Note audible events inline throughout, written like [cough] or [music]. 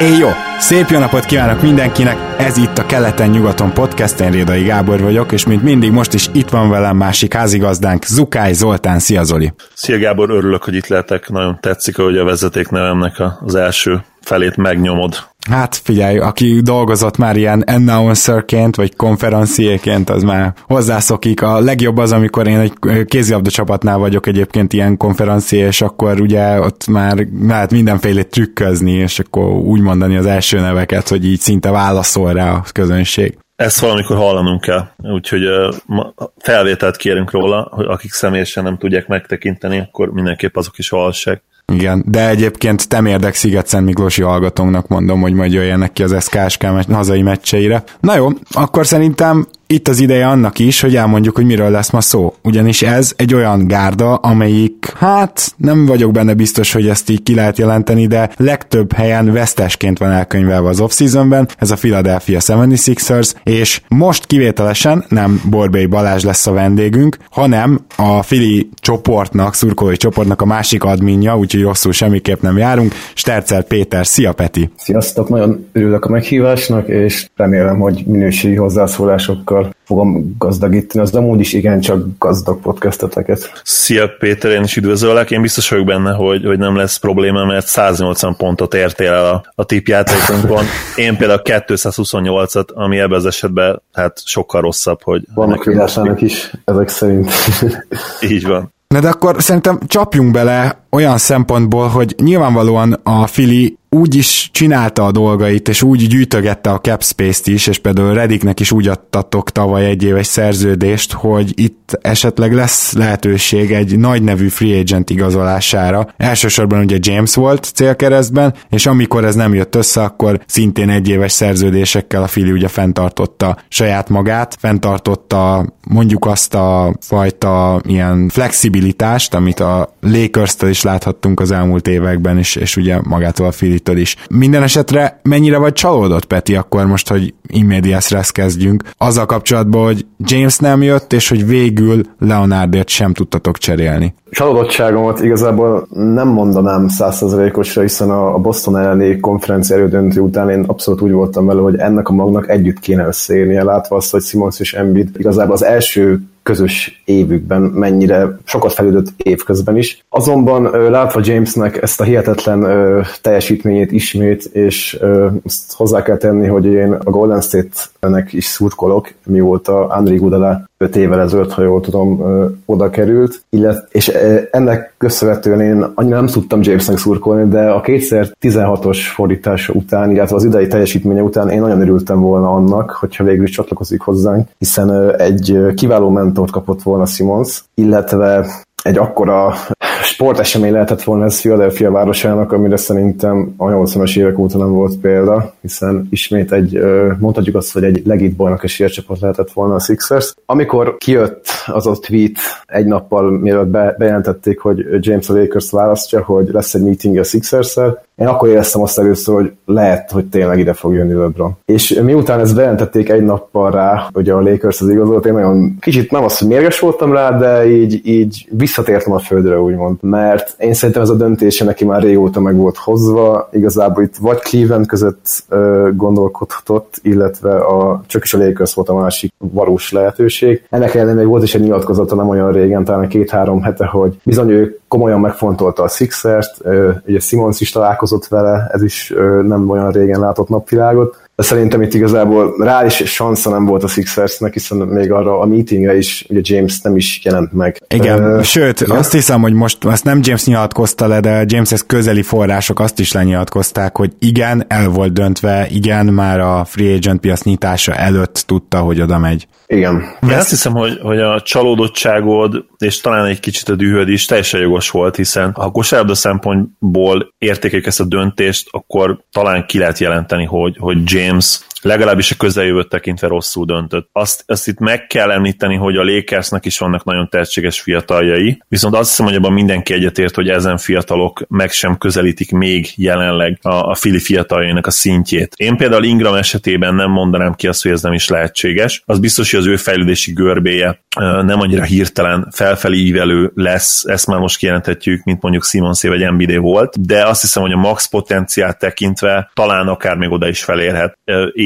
Éj jó! Szép jó napot kívánok mindenkinek! Ez itt a Keleten-nyugaton podcast, én Rédai Gábor vagyok, és mint mindig most is itt van velem másik házigazdánk, Zukály Zoltán. Szia Zoli! Szia Gábor, örülök, hogy itt lehetek. Nagyon tetszik, hogy a vezeték nevemnek az első felét megnyomod. Hát figyelj, aki dolgozott már ilyen announcerként, vagy konferenciéként, az már hozzászokik. A legjobb az, amikor én egy kézilabda csapatnál vagyok egyébként ilyen konferencié, és akkor ugye ott már lehet mindenfélét trükközni, és akkor úgy mondani az első neveket, hogy így szinte válaszol rá a közönség. Ezt valamikor hallanunk kell, úgyhogy felvételt kérünk róla, hogy akik személyesen nem tudják megtekinteni, akkor mindenképp azok is hallgassák. Igen, de egyébként Temérdek Sziget-Szent Miklósi hallgatónknak mondom, hogy majd jöjjenek ki az SKSK hazai meccseire. Na jó, akkor szerintem itt az ideje annak is, hogy elmondjuk, hogy miről lesz ma szó. Ugyanis ez egy olyan gárda, amelyik, hát nem vagyok benne biztos, hogy ezt így ki lehet jelenteni, de legtöbb helyen vesztesként van elkönyvelve az off-seasonben, ez a Philadelphia 76ers, és most kivételesen nem Borbély Balázs lesz a vendégünk, hanem a Fili csoportnak, szurkolói csoportnak a másik adminja, úgyhogy rosszul semmiképp nem járunk, Stercer Péter, szia Peti! Sziasztok, nagyon örülök a meghívásnak, és remélem, hogy minőségi hozzászólásokkal sokkal fogom gazdagítani az amúgy is igen csak gazdag podcasteteket. Szia Péter, én is üdvözöllek. Én biztos vagyok benne, hogy, hogy nem lesz probléma, mert 180 pontot értél el a, a tipjátékunkon. Én például 228-at, ami ebben az esetben hát sokkal rosszabb, hogy... Vannak véletlenek is, ezek szerint. [laughs] Így van. Na de akkor szerintem csapjunk bele olyan szempontból, hogy nyilvánvalóan a Fili úgy is csinálta a dolgait, és úgy gyűjtögette a cap space-t is, és például Rediknek is úgy adtatok tavaly egy éves szerződést, hogy itt esetleg lesz lehetőség egy nagy nevű free agent igazolására. Elsősorban ugye James volt célkeresztben, és amikor ez nem jött össze, akkor szintén egy éves szerződésekkel a Fili ugye fenntartotta saját magát, fenntartotta mondjuk azt a fajta ilyen flexibilitást, amit a lakers is láthattunk az elmúlt években, és, és ugye magától a Fili City-től is. Minden esetre mennyire vagy csalódott, Peti, akkor most, hogy immedias lesz kezdjünk, azzal kapcsolatban, hogy James nem jött, és hogy végül Leonardért sem tudtatok cserélni. Csalódottságomat igazából nem mondanám százszerzalékosra, hiszen a Boston elleni konferencia erődöntő után én abszolút úgy voltam vele, hogy ennek a magnak együtt kéne összeérnie, látva azt, hogy Simons és Embiid igazából az első közös évükben mennyire sokat fejlődött évközben is. Azonban látva Jamesnek ezt a hihetetlen teljesítményét ismét, és azt hozzá kell tenni, hogy én a Golden State-nek is szurkolok, mióta André Gudala öt évvel ezelőtt, ha jól tudom, oda került, illet, és ennek köszönhetően én annyira nem tudtam Jamesnek szurkolni, de a 2016-os fordítása után, illetve az idei teljesítménye után én nagyon örültem volna annak, hogyha végül is csatlakozik hozzánk, hiszen egy kiváló mentort kapott volna Simons, illetve egy akkora sportesemény lehetett volna ez Philadelphia városának, amire szerintem a 80-as évek óta nem volt példa, hiszen ismét egy, mondhatjuk azt, hogy egy legit bajnoki csapat lehetett volna a Sixers. Amikor kijött az a tweet egy nappal, mielőtt be, bejelentették, hogy James a Lakers választja, hogy lesz egy meeting a sixers én akkor éreztem azt először, hogy lehet, hogy tényleg ide fog jönni LeBron. És miután ezt bejelentették egy nappal rá, hogy a Lakers az igazolt, én nagyon kicsit nem azt, hogy mérges voltam rá, de így, így visszatértem a földre, úgymond. Mert én szerintem ez a döntése neki már régóta meg volt hozva, igazából itt vagy Cleveland között ö, gondolkodhatott, illetve a, csak is a Lakers volt a másik valós lehetőség. Ennek ellenére volt is egy nyilatkozata nem olyan régen, talán két-három hete, hogy bizony ő komolyan megfontolta a Sixers-t, ugye Simons is találkozott vele, ez is nem olyan régen látott napvilágot, de szerintem itt igazából reális sansza nem volt a Sixersnek, hiszen még arra a meetingre is ugye James nem is jelent meg. Igen, uh, sőt, ja? azt hiszem, hogy most azt nem James nyilatkozta le, de Jameshez közeli források azt is lenyilatkozták, hogy igen, el volt döntve, igen, már a free agent piac nyitása előtt tudta, hogy oda megy. Igen. Én azt hiszem, hogy, hogy a csalódottságod, és talán egy kicsit a dühöd is teljesen jogos volt, hiszen ha a kosárlabda szempontból értékeljük ezt a döntést, akkor talán ki lehet jelenteni, hogy, hogy James legalábbis a közeljövőt tekintve rosszul döntött. Azt, azt itt meg kell említeni, hogy a Lakersnek is vannak nagyon tehetséges fiataljai, viszont azt hiszem, hogy abban mindenki egyetért, hogy ezen fiatalok meg sem közelítik még jelenleg a, a Fili fiataljainak a szintjét. Én például Ingram esetében nem mondanám ki azt, hogy ez nem is lehetséges. Az biztos, hogy az ő fejlődési görbéje nem annyira hirtelen felfelé ívelő lesz, ezt már most kijelenthetjük, mint mondjuk Simonszé vagy MBD volt, de azt hiszem, hogy a max potenciát tekintve talán akár még oda is felérhet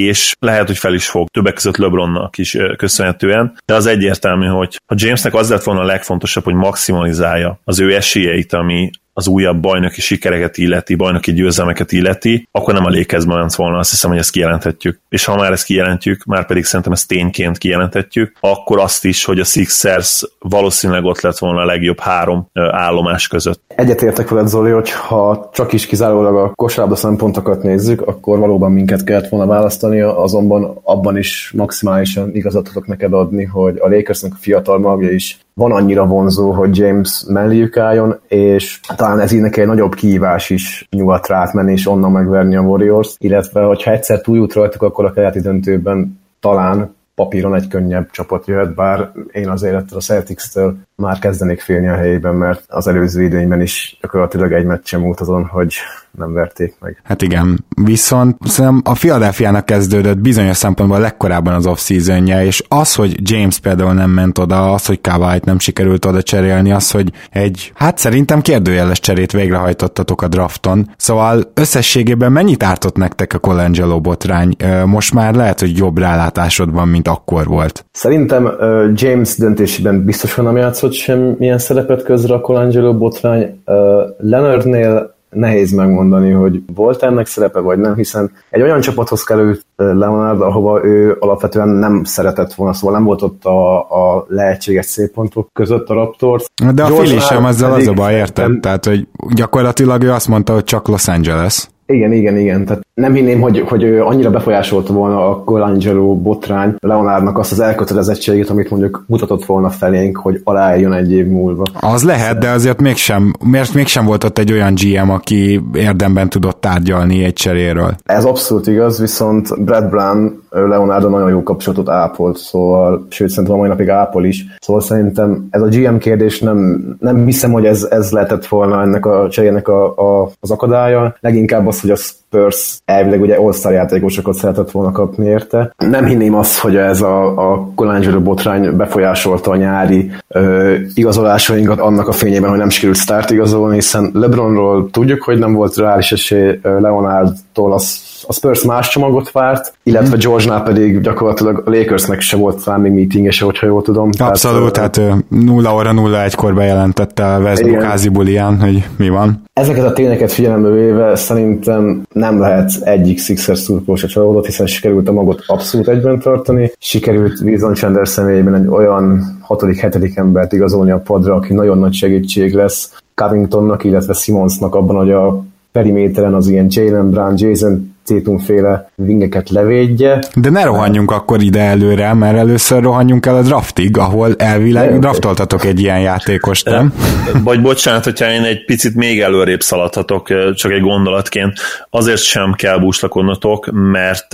és lehet, hogy fel is fog, többek között LeBronnak is köszönhetően, de az egyértelmű, hogy ha Jamesnek az lett volna a legfontosabb, hogy maximalizálja az ő esélyeit, ami, az újabb bajnoki sikereket illeti, bajnoki győzelmeket illeti, akkor nem a lékezben ment volna, azt hiszem, hogy ezt kijelenthetjük. És ha már ezt kijelentjük, már pedig szerintem ezt tényként kijelenthetjük, akkor azt is, hogy a Sixers valószínűleg ott lett volna a legjobb három állomás között. Egyetértek veled, Zoli, hogy ha csak is kizárólag a kosárlabda szempontokat nézzük, akkor valóban minket kellett volna választani, azonban abban is maximálisan igazat tudok neked adni, hogy a Lakersnek a fiatal magja is van annyira vonzó, hogy James melléjük álljon, és talán ez így neki egy nagyobb kihívás is nyugatra átmenni, és onnan megverni a Warriors, illetve hogyha egyszer túljut rajtuk, akkor a keleti döntőben talán papíron egy könnyebb csapat jöhet, bár én azért ettől a Celtics-től már kezdenék félni a helyében, mert az előző idényben is gyakorlatilag egy meccsen múlt azon, hogy nem verték meg. Hát igen, viszont szerintem a Philadelphia-nak kezdődött bizonyos szempontból legkorábban az off és az, hogy James például nem ment oda, az, hogy Kawait nem sikerült oda cserélni, az, hogy egy, hát szerintem kérdőjeles cserét végrehajtottatok a drafton, szóval összességében mennyit ártott nektek a Colangelo botrány? Most már lehet, hogy jobb rálátásod van, mint akkor volt. Szerintem James döntésében biztosan nem játszott semmilyen szerepet közre a Colangelo botrány. Uh, Leonardnél nehéz megmondani, hogy volt ennek szerepe, vagy nem, hiszen egy olyan csapathoz került Leonard, ahova ő alapvetően nem szeretett volna, szóval nem volt ott a, a lehetséges széppontok között a Raptors. De a Philly sem ezzel az a baj, érted? Tehát, hogy gyakorlatilag ő azt mondta, hogy csak Los Angeles. Igen, igen, igen. Tehát nem hinném, hogy, hogy ő annyira befolyásolta volna a Colangelo botrány Leonardnak azt az elkötelezettségét, amit mondjuk mutatott volna felénk, hogy alájön egy év múlva. Az lehet, de azért mégsem, mert mégsem volt ott egy olyan GM, aki érdemben tudott tárgyalni egy cseréről. Ez abszolút igaz, viszont Brad Brown Leonardo nagyon jó kapcsolatot ápolt, szóval, sőt szerintem a mai napig ápol is. Szóval szerintem ez a GM kérdés nem, nem hiszem, hogy ez, ez lehetett volna ennek a cserének a, a, az akadálya. Leginkább az, hogy a Spurs elvileg ugye all játékosokat szeretett volna kapni érte. Nem hinném azt, hogy ez a, a Colangelo botrány befolyásolta a nyári ö, igazolásainkat annak a fényében, hogy nem sikerült start igazolni, hiszen LeBronról tudjuk, hogy nem volt reális esély, Leonardtól az a Spurs más csomagot várt, illetve George-nál pedig gyakorlatilag a Lakersnek se volt talán még meetingese, hogyha jól tudom. Abszolút, tehát, tehát 0 óra 0 egykor bejelentette a Westbrook házi bulián, hogy mi van. Ezeket a tényeket figyelembe véve szerintem nem lehet egyik Sixers szurkoló se csalódott, hiszen sikerült a magot abszolút egyben tartani, sikerült Wilson Chandler személyében egy olyan hatodik, hetedik embert igazolni a padra, aki nagyon nagy segítség lesz Covingtonnak, illetve Simonsnak abban, hogy a periméteren az ilyen Jalen Brown, Jason Tétum féle vingeket levédje. De ne rohanjunk akkor ide előre, mert először rohanjunk el a draftig, ahol elvileg draftoltatok egy ilyen játékost, nem? [laughs] Vagy bocsánat, hogyha én egy picit még előrébb szaladhatok, csak egy gondolatként, azért sem kell búslakodnotok, mert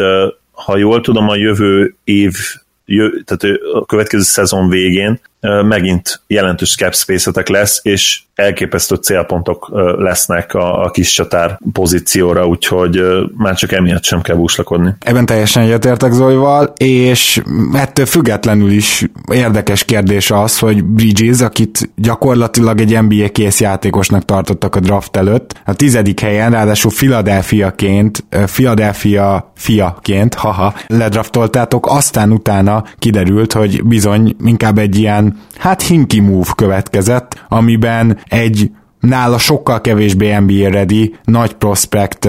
ha jól tudom, a jövő év jö, tehát a következő szezon végén megint jelentős cap space lesz, és elképesztő célpontok lesznek a, a kis csatár pozícióra, úgyhogy már csak emiatt sem kell búslakodni. Ebben teljesen egyetértek Zolival, és ettől függetlenül is érdekes kérdés az, hogy Bridges, akit gyakorlatilag egy NBA kész játékosnak tartottak a draft előtt, a tizedik helyen, ráadásul Philadelphia-ként, Philadelphia fiaként, haha, ledraftoltátok, aztán utána kiderült, hogy bizony inkább egy ilyen, hát hinky move következett, amiben egy nála sokkal kevésbé NBA ready, nagy prospect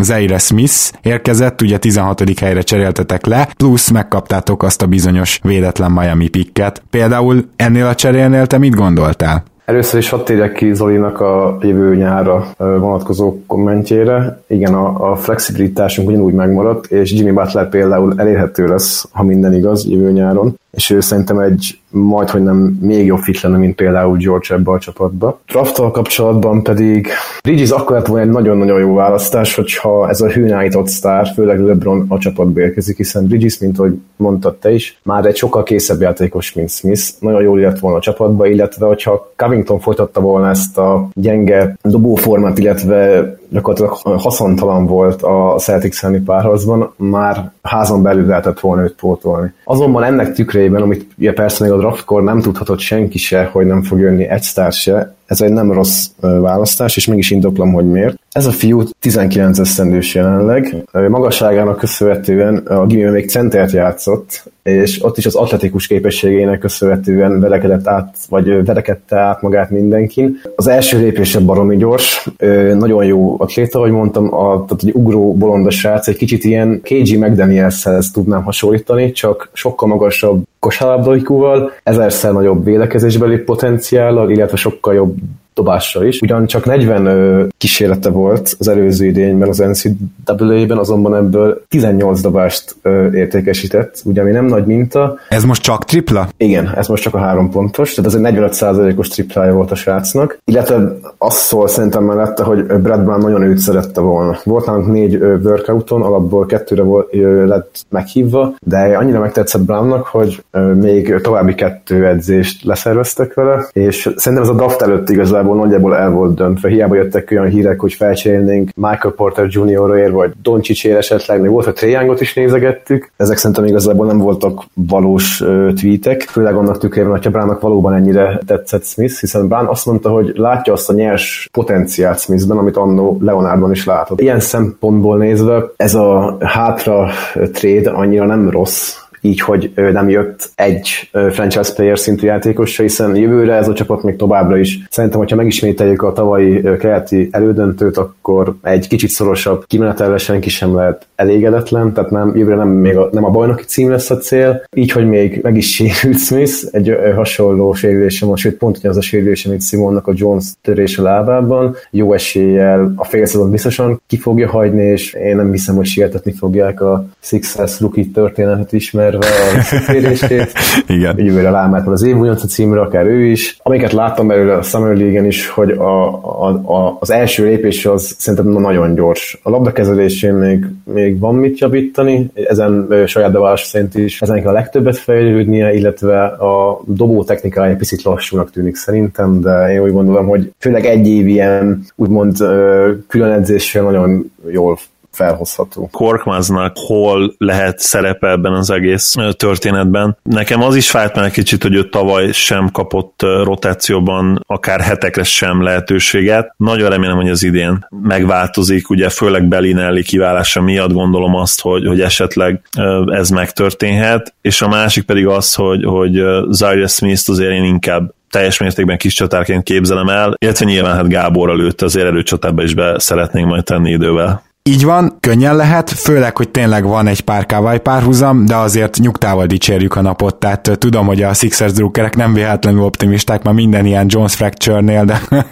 Zaire Smith érkezett, ugye 16. helyre cseréltetek le, plusz megkaptátok azt a bizonyos védetlen Miami picket. Például ennél a cserélnél te mit gondoltál? Először is hadd térjek ki Zolinak a jövő nyára vonatkozó kommentjére. Igen, a, a flexibilitásunk ugyanúgy megmaradt, és Jimmy Butler például elérhető lesz, ha minden igaz, jövő nyáron és ő szerintem egy majd, hogy nem még jobb fit lenne, mint például George ebbe a csapatba. Drafttal kapcsolatban pedig Bridges akkor lett volna egy nagyon-nagyon jó választás, hogyha ez a hűnállított sztár, főleg LeBron a csapatba érkezik, hiszen Bridges, mint ahogy mondtad te is, már egy sokkal készebb játékos, mint Smith, nagyon jól lett volna a csapatba, illetve hogyha Covington folytatta volna ezt a gyenge dobóformát, illetve gyakorlatilag haszontalan volt a Celtics elleni párharcban, már házon belül lehetett volna őt pótolni. Azonban ennek tükrében, amit ugye persze még a draftkor nem tudhatott senki se, hogy nem fog jönni egy sztár se, ez egy nem rossz választás, és meg is indoklom, hogy miért. Ez a fiú 19 eszendős jelenleg, magasságának köszönhetően a gimiben még centert játszott, és ott is az atletikus képességének köszönhetően verekedett át, vagy verekedte át magát mindenkin. Az első lépése baromi gyors, nagyon jó atléta, ahogy mondtam, a, tehát egy ugró bolondos srác, egy kicsit ilyen KG McDanielshez tudnám hasonlítani, csak sokkal magasabb kosárlabdaikúval, ezerszer nagyobb védekezésbeli potenciállal, illetve sokkal jobb dobással is. Ugyancsak 40 kísérlete volt az előző idényben az NCAA-ben, azonban ebből 18 dobást értékesített, ugye ami nem nagy minta. Ez most csak tripla? Igen, ez most csak a három pontos, tehát ez egy 45%-os triplája volt a srácnak. Illetve azt szól szerintem mellette, hogy Brad Brown nagyon őt szerette volna. Volt nálunk négy workouton, alapból kettőre volt, lett meghívva, de annyira megtetszett Brownnak, hogy még további kettő edzést leszerveztek vele, és szerintem ez a draft előtt igazából igazából nagyjából el volt döntve. Hiába jöttek olyan hírek, hogy felcserélnénk Michael Porter Jr.-ért, vagy Doncsicsért esetleg, még volt, hogy Triangot is nézegettük. Ezek szerintem igazából nem voltak valós uh, tweetek, főleg annak tükrében, hogyha Brownnak valóban ennyire tetszett Smith, hiszen Brown azt mondta, hogy látja azt a nyers potenciált Smithben, amit annó Leonardban is látott. Ilyen szempontból nézve ez a hátra trade annyira nem rossz, így, hogy nem jött egy franchise player szintű játékos hiszen jövőre ez a csapat még továbbra is. Szerintem, hogyha megismételjük a tavalyi keleti elődöntőt, akkor egy kicsit szorosabb kimenetelve senki sem lehet elégedetlen, tehát nem, jövőre nem, még a, nem a bajnoki cím lesz a cél, így, hogy még meg is sérült Smith, egy hasonló sérülése van, sőt pont az a sérülése, mint Simonnak a Jones törése lábában, jó eséllyel a félszezon biztosan ki fogja hagyni, és én nem hiszem, hogy sietetni fogják a Sixers rookie történetet ismer ismerve a visszatérését. Igen. Jövőre lámát az év a címre, akár ő is. Amiket láttam belőle a Summer League-en is, hogy a, a, a, az első lépés az szerintem nagyon gyors. A labdakezelésén még, még van mit javítani, ezen saját bevallás szerint is ezen kell a legtöbbet fejlődnie, illetve a dobó technikája picit lassúnak tűnik szerintem, de én úgy gondolom, hogy főleg egy év ilyen úgymond külön edzéssel nagyon jól felhozható. Korkmaznak hol lehet szerepe ebben az egész történetben. Nekem az is fájt meg kicsit, hogy ő tavaly sem kapott rotációban akár hetekre sem lehetőséget. Nagyon remélem, hogy az idén megváltozik, ugye főleg Belinelli kiválása miatt gondolom azt, hogy, hogy esetleg ez megtörténhet, és a másik pedig az, hogy, hogy Zaire Smith-t azért én inkább teljes mértékben kis csatárként képzelem el, illetve nyilván hát Gábor előtt azért erőcsatába is be szeretnénk majd tenni idővel. Így van, könnyen lehet, főleg, hogy tényleg van egy pár kávaj párhuzam, de azért nyugtával dicsérjük a napot, tehát tudom, hogy a Sixers drukkerek nem véletlenül optimisták, már minden ilyen Jones Fracture-nél, de [laughs]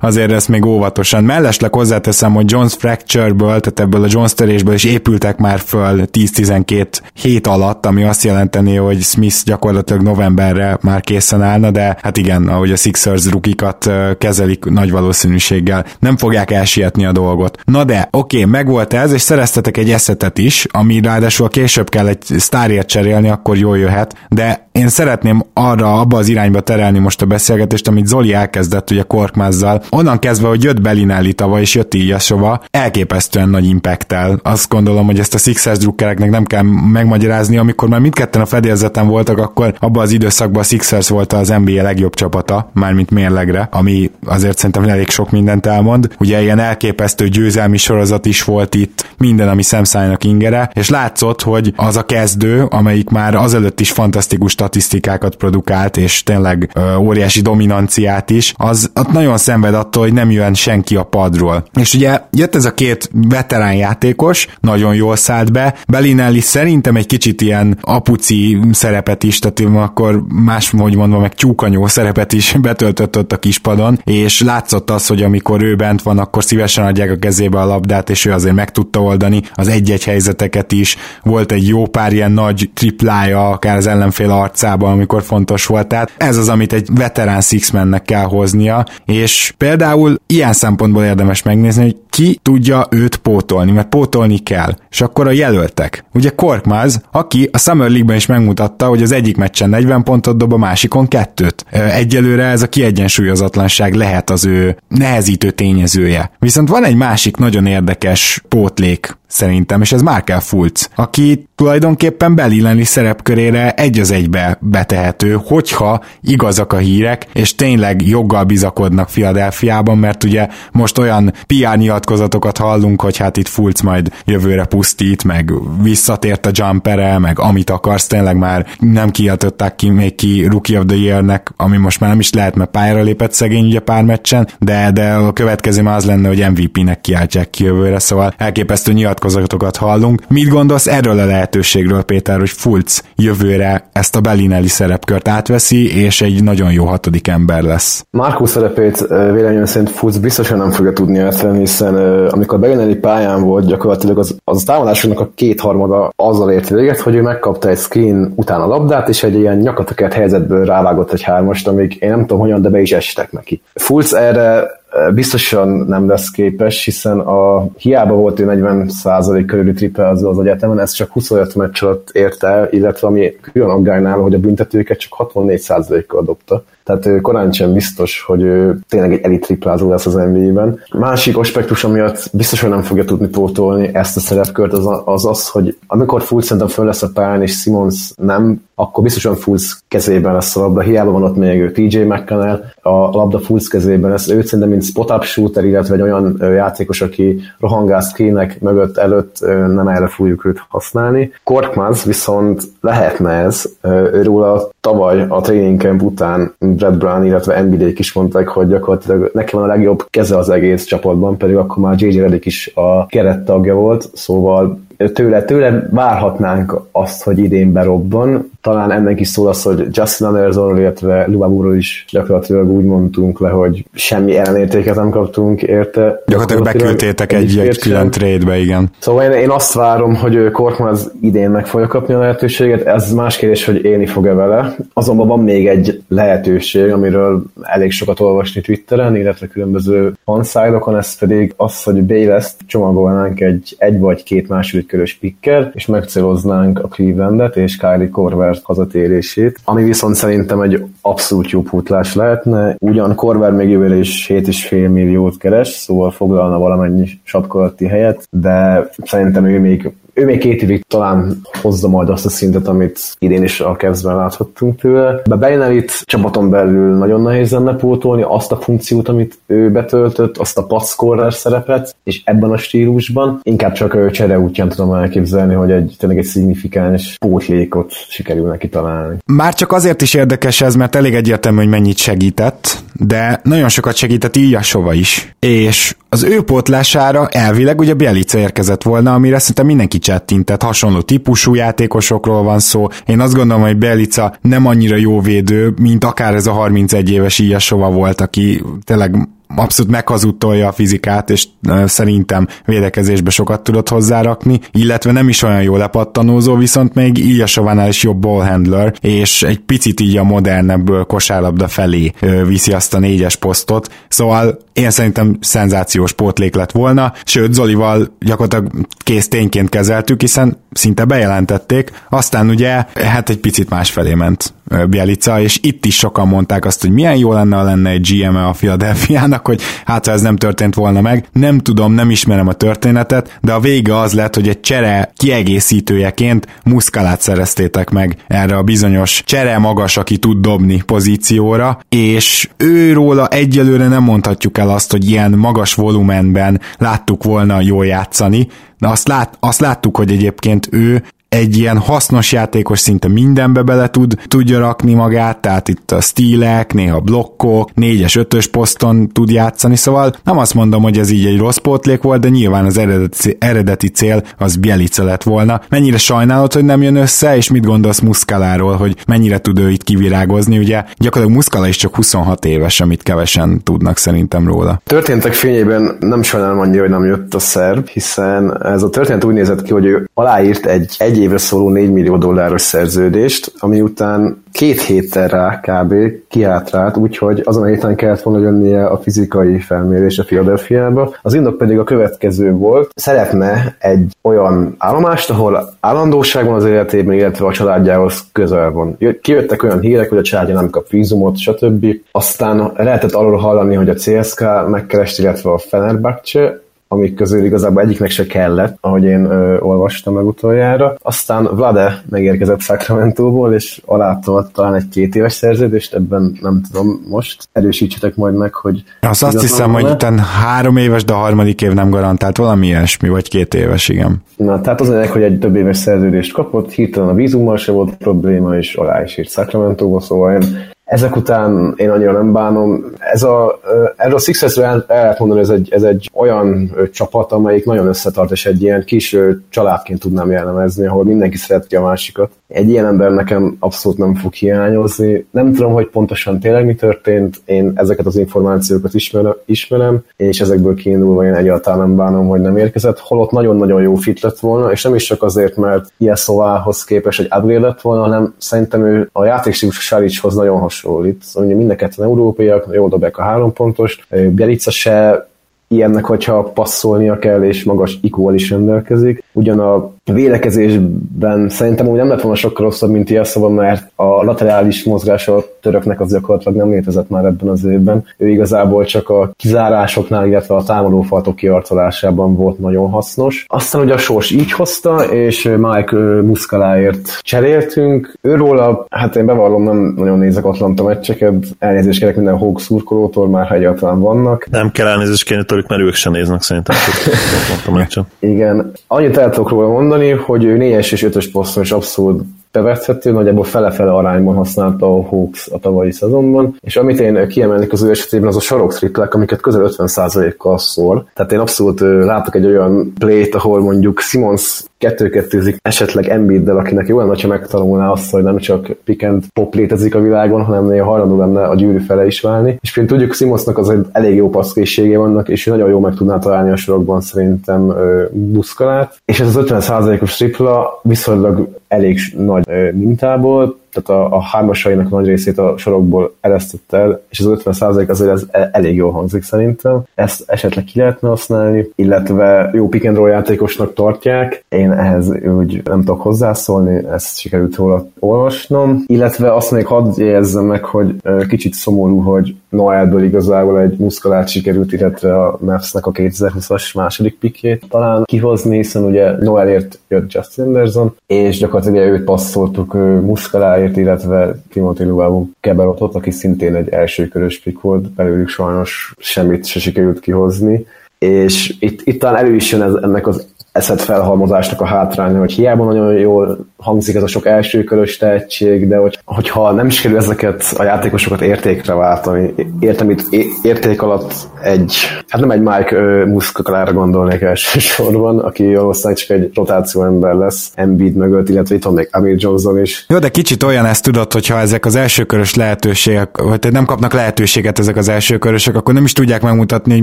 azért ezt még óvatosan. Mellesleg hozzáteszem, hogy Jones Fracture-ből, tehát ebből a Jones törésből is épültek már föl 10-12 hét alatt, ami azt jelenteni, hogy Smith gyakorlatilag novemberre már készen állna, de hát igen, ahogy a Sixers rukikat kezelik nagy valószínűséggel, nem fogják elsietni a dolgot. Na de, oké, okay, megvolt ez, és szereztetek egy eszetet is, ami ráadásul később kell egy sztárért cserélni, akkor jól jöhet, de én szeretném arra, abba az irányba terelni most a beszélgetést, amit Zoli elkezdett ugye Korkmázzal. Onnan kezdve, hogy jött Belinelli tavaly, és jött Ilyasova, elképesztően nagy impacttel. Azt gondolom, hogy ezt a Sixers drukkereknek nem kell megmagyarázni, amikor már mindketten a fedélzeten voltak, akkor abban az időszakban a Sixers volt az NBA legjobb csapata, mármint mérlegre, ami azért szerintem elég sok mindent elmond. Ugye ilyen elképesztő győzelmi sorozat is volt itt, minden, ami szemszájnak ingere, és látszott, hogy az a kezdő, amelyik már azelőtt is fantasztikus statisztikákat produkált, és tényleg ö, óriási dominanciát is, az ott nagyon szenved attól, hogy nem jön senki a padról. És ugye jött ez a két veterán játékos, nagyon jól szállt be, Belinelli szerintem egy kicsit ilyen apuci szerepet is, tehát akkor máshogy mondva meg tyúkanyó szerepet is [laughs] betöltött ott a kispadon, és látszott az, hogy amikor ő bent van, akkor szívesen adják a kezébe a labdát, és ő azért meg tudta oldani az egy-egy helyzeteket is. Volt egy jó pár ilyen nagy triplája, akár az ellenfél arcában, amikor fontos volt. Tehát ez az, amit egy veterán Sixmannek kell hoznia, és például ilyen szempontból érdemes megnézni, hogy ki tudja őt pótolni, mert pótolni kell. És akkor a jelöltek. Ugye Korkmaz, aki a Summer League-ben is megmutatta, hogy az egyik meccsen 40 pontot dob, a másikon kettőt. Egyelőre ez a kiegyensúlyozatlanság lehet az ő nehezítő tényezője. Viszont van egy másik nagyon érdekes pótlék szerintem, és ez Markel Fulc, aki tulajdonképpen belilleni szerepkörére egy az egybe betehető, hogyha igazak a hírek, és tényleg joggal bizakodnak Filadelfiában, mert ugye most olyan PR nyilatkozatokat hallunk, hogy hát itt Fulc majd jövőre pusztít, meg visszatért a jumperre, meg amit akarsz, tényleg már nem kiadották ki még ki Rookie of the Year-nek, ami most már nem is lehet, mert pályára lépett szegény ugye pár meccsen, de, de a következő már az lenne, hogy MVP-nek kiáltják ki jövőre, szóval elképesztő nyilatkozatokat hallunk. Mit gondolsz erről a lehetőségről, Péter, hogy Fulc jövőre ezt a Belinelli szerepkört átveszi, és egy nagyon jó hatodik ember lesz? Markus szerepét véleményem szerint Fulc biztosan nem fogja tudni átvenni, hiszen amikor Belinelli pályán volt, gyakorlatilag az, az a támadásoknak a kétharmada azzal ért véget, hogy ő megkapta egy screen után a labdát, és egy ilyen nyakatakert helyzetből rávágott egy hármast, amíg én nem tudom hogyan, de be is estek neki. Fulc erre biztosan nem lesz képes, hiszen a hiába volt ő 40% körüli triple az, az egyetemen, ez csak 25 meccs alatt ért el, illetve ami külön aggálynál, hogy a büntetőket csak 64%-kal dobta. Tehát korán sem biztos, hogy ő tényleg egy elit triplázó lesz az NBA-ben. Másik aspektus, amiatt biztos, hogy nem fogja tudni pótolni ezt a szerepkört, az az, az hogy amikor Fultz szerintem föl lesz a pályán, és Simons nem, akkor biztosan Fultz kezében lesz a labda. Hiába van ott még TJ McConnell, a labda Fultz kezében lesz. Őt szerintem mint spot-up shooter, illetve egy olyan játékos, aki rohangál screenek mögött előtt nem erre fogjuk őt használni. Korkmaz viszont lehetne ez. Őróla tavaly a training camp után Brad Brown, illetve NBA is mondták, hogy gyakorlatilag neki van a legjobb keze az egész csapatban, pedig akkor már JJ Redick is a kerettagja volt, szóval tőle, tőle várhatnánk azt, hogy idén berobban. Talán ennek is szól az, hogy Justin Anderson, illetve Lubabúról is gyakorlatilag úgy mondtunk le, hogy semmi ellenértéket nem kaptunk érte. Gyakorlatilag beküldtétek egy, egy külön trade-be, igen. Szóval én, én azt várom, hogy Korkman az idén meg fogja kapni a lehetőséget. Ez más kérdés, hogy élni fog-e vele. Azonban van még egy lehetőség, amiről elég sokat olvasni Twitteren, illetve különböző fanszájlokon, ez pedig az, hogy Bayless csomagolnánk egy, egy vagy két második körös pikker, és megcéloznánk a Clevelandet és Kylie Korver hazatérését, ami viszont szerintem egy abszolút jó putlás lehetne. Ugyan Korver még jövőre is 7,5 milliót keres, szóval foglalna valamennyi sapkolati helyet, de szerintem ő még ő még két évig talán hozza majd azt a szintet, amit idén is a Cavs-ben láthattunk tőle. De Bejnelit csapaton belül nagyon nehéz lenne pótolni azt a funkciót, amit ő betöltött, azt a passzkorrer szerepet, és ebben a stílusban inkább csak ő csere útján tudom elképzelni, hogy egy tényleg egy szignifikáns pótlékot sikerül neki találni. Már csak azért is érdekes ez, mert elég egyértelmű, hogy mennyit segített, de nagyon sokat segített Ilyasova is. És az ő pótlására elvileg ugye Bielica érkezett volna, amire szerintem mindenki csettintett, hasonló típusú játékosokról van szó. Én azt gondolom, hogy Bielica nem annyira jó védő, mint akár ez a 31 éves Ilyasova volt, aki tényleg abszolút meghazudtolja a fizikát, és szerintem védekezésbe sokat tudott hozzárakni, illetve nem is olyan jó lepattanózó, viszont még Ilyasovánál is jobb ballhandler, és egy picit így a modernebb kosárlabda felé viszi azt a négyes posztot, szóval én szerintem szenzációs pótlék lett volna, sőt Zolival gyakorlatilag kész tényként kezeltük, hiszen szinte bejelentették, aztán ugye hát egy picit másfelé ment Bielica, és itt is sokan mondták azt, hogy milyen jó lenne, ha lenne egy GM-e a Philadelphia-nak, hogy hát ha ez nem történt volna meg. Nem tudom, nem ismerem a történetet, de a vége az lett, hogy egy csere kiegészítőjeként muszkalát szereztétek meg erre a bizonyos csere magas, aki tud dobni pozícióra, és őróla egyelőre nem mondhatjuk el azt, hogy ilyen magas volumenben láttuk volna jól játszani, de azt, lát, azt láttuk, hogy egyébként ő egy ilyen hasznos játékos szinte mindenbe bele tud, tudja rakni magát, tehát itt a stílek, néha blokkok, 4-es, 5-ös poszton tud játszani, szóval nem azt mondom, hogy ez így egy rossz pótlék volt, de nyilván az eredeti, eredeti cél az Bielica lett volna. Mennyire sajnálod, hogy nem jön össze, és mit gondolsz Muszkaláról, hogy mennyire tud ő itt kivirágozni, ugye gyakorlatilag Muszkala is csak 26 éves, amit kevesen tudnak szerintem róla. Történtek fényében nem sajnálom annyira, hogy nem jött a szerb, hiszen ez a történet úgy nézett ki, hogy ő aláírt egy egy évre szóló 4 millió dolláros szerződést, ami után két héttel rá kb. kiátrált, úgyhogy azon a héten kellett volna jönnie a fizikai felmérés a Philadelphia-ba. Az indok pedig a következő volt, szeretne egy olyan állomást, ahol állandóság van az életében, illetve a családjához közel van. Kijöttek olyan hírek, hogy a családja nem kap vízumot, stb. Aztán lehetett arról hallani, hogy a CSK megkerest, illetve a Fenerbahce, amik közül igazából egyiknek se kellett, ahogy én ö, olvastam meg utoljára. Aztán Vlade megérkezett Sacramento-ból, és alátolt talán egy két éves szerződést, ebben nem tudom most. Erősítsetek majd meg, hogy... Azt azt hiszem, hogy itt három éves, de a harmadik év nem garantált valami ilyesmi, vagy két éves, igen. Na, tehát az egyik, hogy egy több éves szerződést kapott, hirtelen a vízummal se volt probléma, és alá is írt Sacramento-ba, szóval én ezek után én annyira nem bánom. Ez a, erről a Sixersről el, el lehet mondani, ez egy, ez egy olyan csapat, amelyik nagyon összetart, és egy ilyen kis családként tudnám jellemezni, ahol mindenki szereti a másikat. Egy ilyen ember nekem abszolút nem fog hiányozni. Nem tudom, hogy pontosan tényleg mi történt, én ezeket az információkat ismerem, ismerem és ezekből kiindulva én egyáltalán nem bánom, hogy nem érkezett, holott nagyon-nagyon jó fit lett volna, és nem is csak azért, mert ilyen szóvához képest egy upgrade lett volna, hanem szerintem ő a játékstílus Saricshoz nagyon hasonlít. Szóval ugye mind a ketten európaiak, jól dobják a három pontos. Bielica se ilyennek, hogyha passzolnia kell, és magas ikóval is rendelkezik. Ugyan a védekezésben szerintem úgy nem lett volna sokkal rosszabb, mint Jelszava, mert a laterális mozgása a töröknek az gyakorlatilag nem létezett már ebben az évben. Ő igazából csak a kizárásoknál, illetve a támadófaltok kiarcolásában volt nagyon hasznos. Aztán ugye a sors így hozta, és Mike Muscaláért cseréltünk. Őról, hát én bevallom, nem nagyon nézek Atlanta meccseket, elnézést kérek minden Hawk szurkolótól, már ha egyáltalán vannak. Nem kell elnézést kérni tőlük, mert ők sem néznek szerintem [laughs] a meccsen. Igen. Annyit el tudok róla mondani, hogy ő 4-es és 5-ös poszton is abszolút bevethető, nagyjából fele-fele arányban használta a Hawks a tavalyi szezonban, és amit én kiemelnék az ő esetében, az a sarok triplek, amiket közel 50%-kal szól. Tehát én abszolút látok egy olyan plét, ahol mondjuk Simons kettő-kettőzik esetleg Embiiddel, akinek jó lenne, ha megtanulná azt, hogy nem csak pick and pop létezik a világon, hanem néha hajlandó lenne a gyűrű fele is válni. És például tudjuk, Simonsnak az egy elég jó passzkészsége vannak, és ő nagyon jó meg tudná találni a sorokban szerintem buszkalát. És ez az 50%-os tripla viszonylag elég nagy mintából, tehát a, a hármasainak nagy részét a sorokból eresztett el, és az 50% azért ez e, elég jól hangzik szerintem. Ezt esetleg ki lehetne használni, illetve jó pick and roll játékosnak tartják. Én ehhez úgy nem tudok hozzászólni, ezt sikerült róla olvasnom. Illetve azt még hadd jegyezzem meg, hogy kicsit szomorú, hogy Noelből igazából egy muszkalát sikerült, illetve a Mavs-nek a 2020-as második pikét talán kihozni, hiszen ugye Noelért jött Justin Anderson, és gyakorlatilag őt passzoltuk muszkaláért, Maguire-t, illetve Timothy Luau Keberotot, aki szintén egy első körös pick volt, belőlük sajnos semmit se sikerült kihozni, és itt, itt talán elő is jön ez, ennek az eszed felhalmozásnak a hátránya, hogy hiába nagyon jól hangzik ez a sok elsőkörös tehetség, de hogy, hogyha nem sikerül ezeket a játékosokat értékre váltani, értem itt érték alatt egy, hát nem egy Mike Muscalára gondolnék elsősorban, aki valószínűleg csak egy rotáció ember lesz Embiid mögött, illetve itt van még Amir Johnson is. Jó, de kicsit olyan ezt tudod, hogyha ezek az elsőkörös lehetőségek, vagy nem kapnak lehetőséget ezek az elsőkörösök, akkor nem is tudják megmutatni, hogy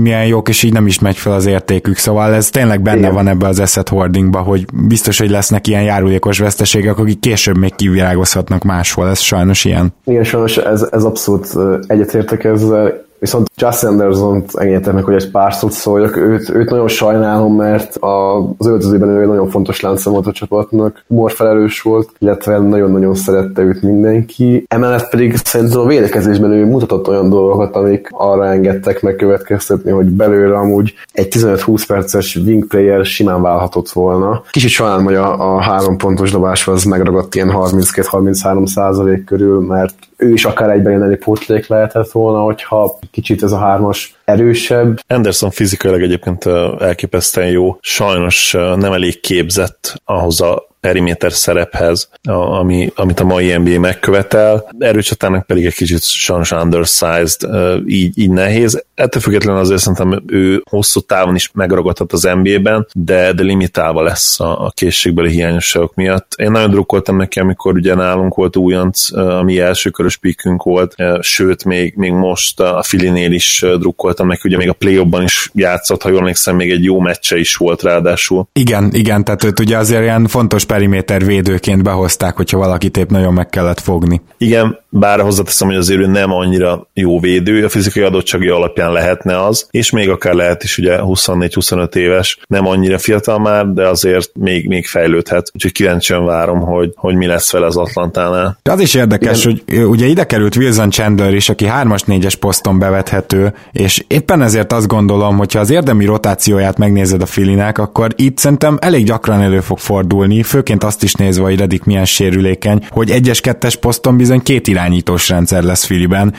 milyen jók, és így nem is megy fel az értékük. Szóval ez tényleg benne Igen. van ebbe az asset hoardingba, hogy biztos, hogy lesznek ilyen járulékos veszteségek, akik később még kivirágozhatnak máshol. Ez sajnos ilyen. Igen, sajnos ez, ez abszolút egyetértek ezzel Viszont Justin Anderson-t engedjetek meg, hogy egy pár szót szóljak. Őt, őt nagyon sajnálom, mert az öltözőben ő egy nagyon fontos lánca volt a csapatnak, felelős volt, illetve nagyon-nagyon szerette őt mindenki. Emellett pedig szerintem a védekezésben ő mutatott olyan dolgokat, amik arra engedtek megkövetkeztetni, hogy belőle amúgy egy 15-20 perces wing player simán válhatott volna. Kicsit sajnálom, hogy a, a három pontos dobás az megragadt ilyen 32-33 százalék körül, mert ő is akár egyben jelenni pótlék lehetett volna, hogyha kicsit ez a hármas erősebb. Anderson fizikailag egyébként elképesztően jó, sajnos nem elég képzett ahhoz a periméter szerephez, ami, amit a mai NBA megkövetel. Erőcsatának pedig egy kicsit sajnos undersized, így, így nehéz. Ettől függetlenül azért szerintem ő hosszú távon is megragadhat az NBA-ben, de, de limitálva lesz a, a készségbeli hiányosságok miatt. Én nagyon drukkoltam neki, amikor ugye nálunk volt újonc, ami elsőkörös pikünk volt, sőt, még, még most a Filinél is drukkoltam neki, ugye még a play is játszott, ha jól emlékszem, még egy jó meccse is volt ráadásul. Igen, igen, tehát őt ugye azért ilyen fontos periméter védőként behozták, hogyha valakit épp nagyon meg kellett fogni. Igen, bár hozzáteszem, hogy azért ő nem annyira jó védő, a fizikai adottsági alapján lehetne az, és még akár lehet is ugye 24-25 éves, nem annyira fiatal már, de azért még, még fejlődhet, úgyhogy kíváncsian várom, hogy, hogy mi lesz vele az Atlantánál. Az is érdekes, Igen. hogy ugye ide került Wilson Chandler is, aki 3-as-4-es poszton bevethető, és éppen ezért azt gondolom, hogy ha az érdemi rotációját megnézed a Filinek, akkor itt szerintem elég gyakran elő fog fordulni, fő főként azt is nézve, hogy Redik milyen sérülékeny, hogy egyes-kettes poszton bizony két irányítós rendszer lesz Filiben,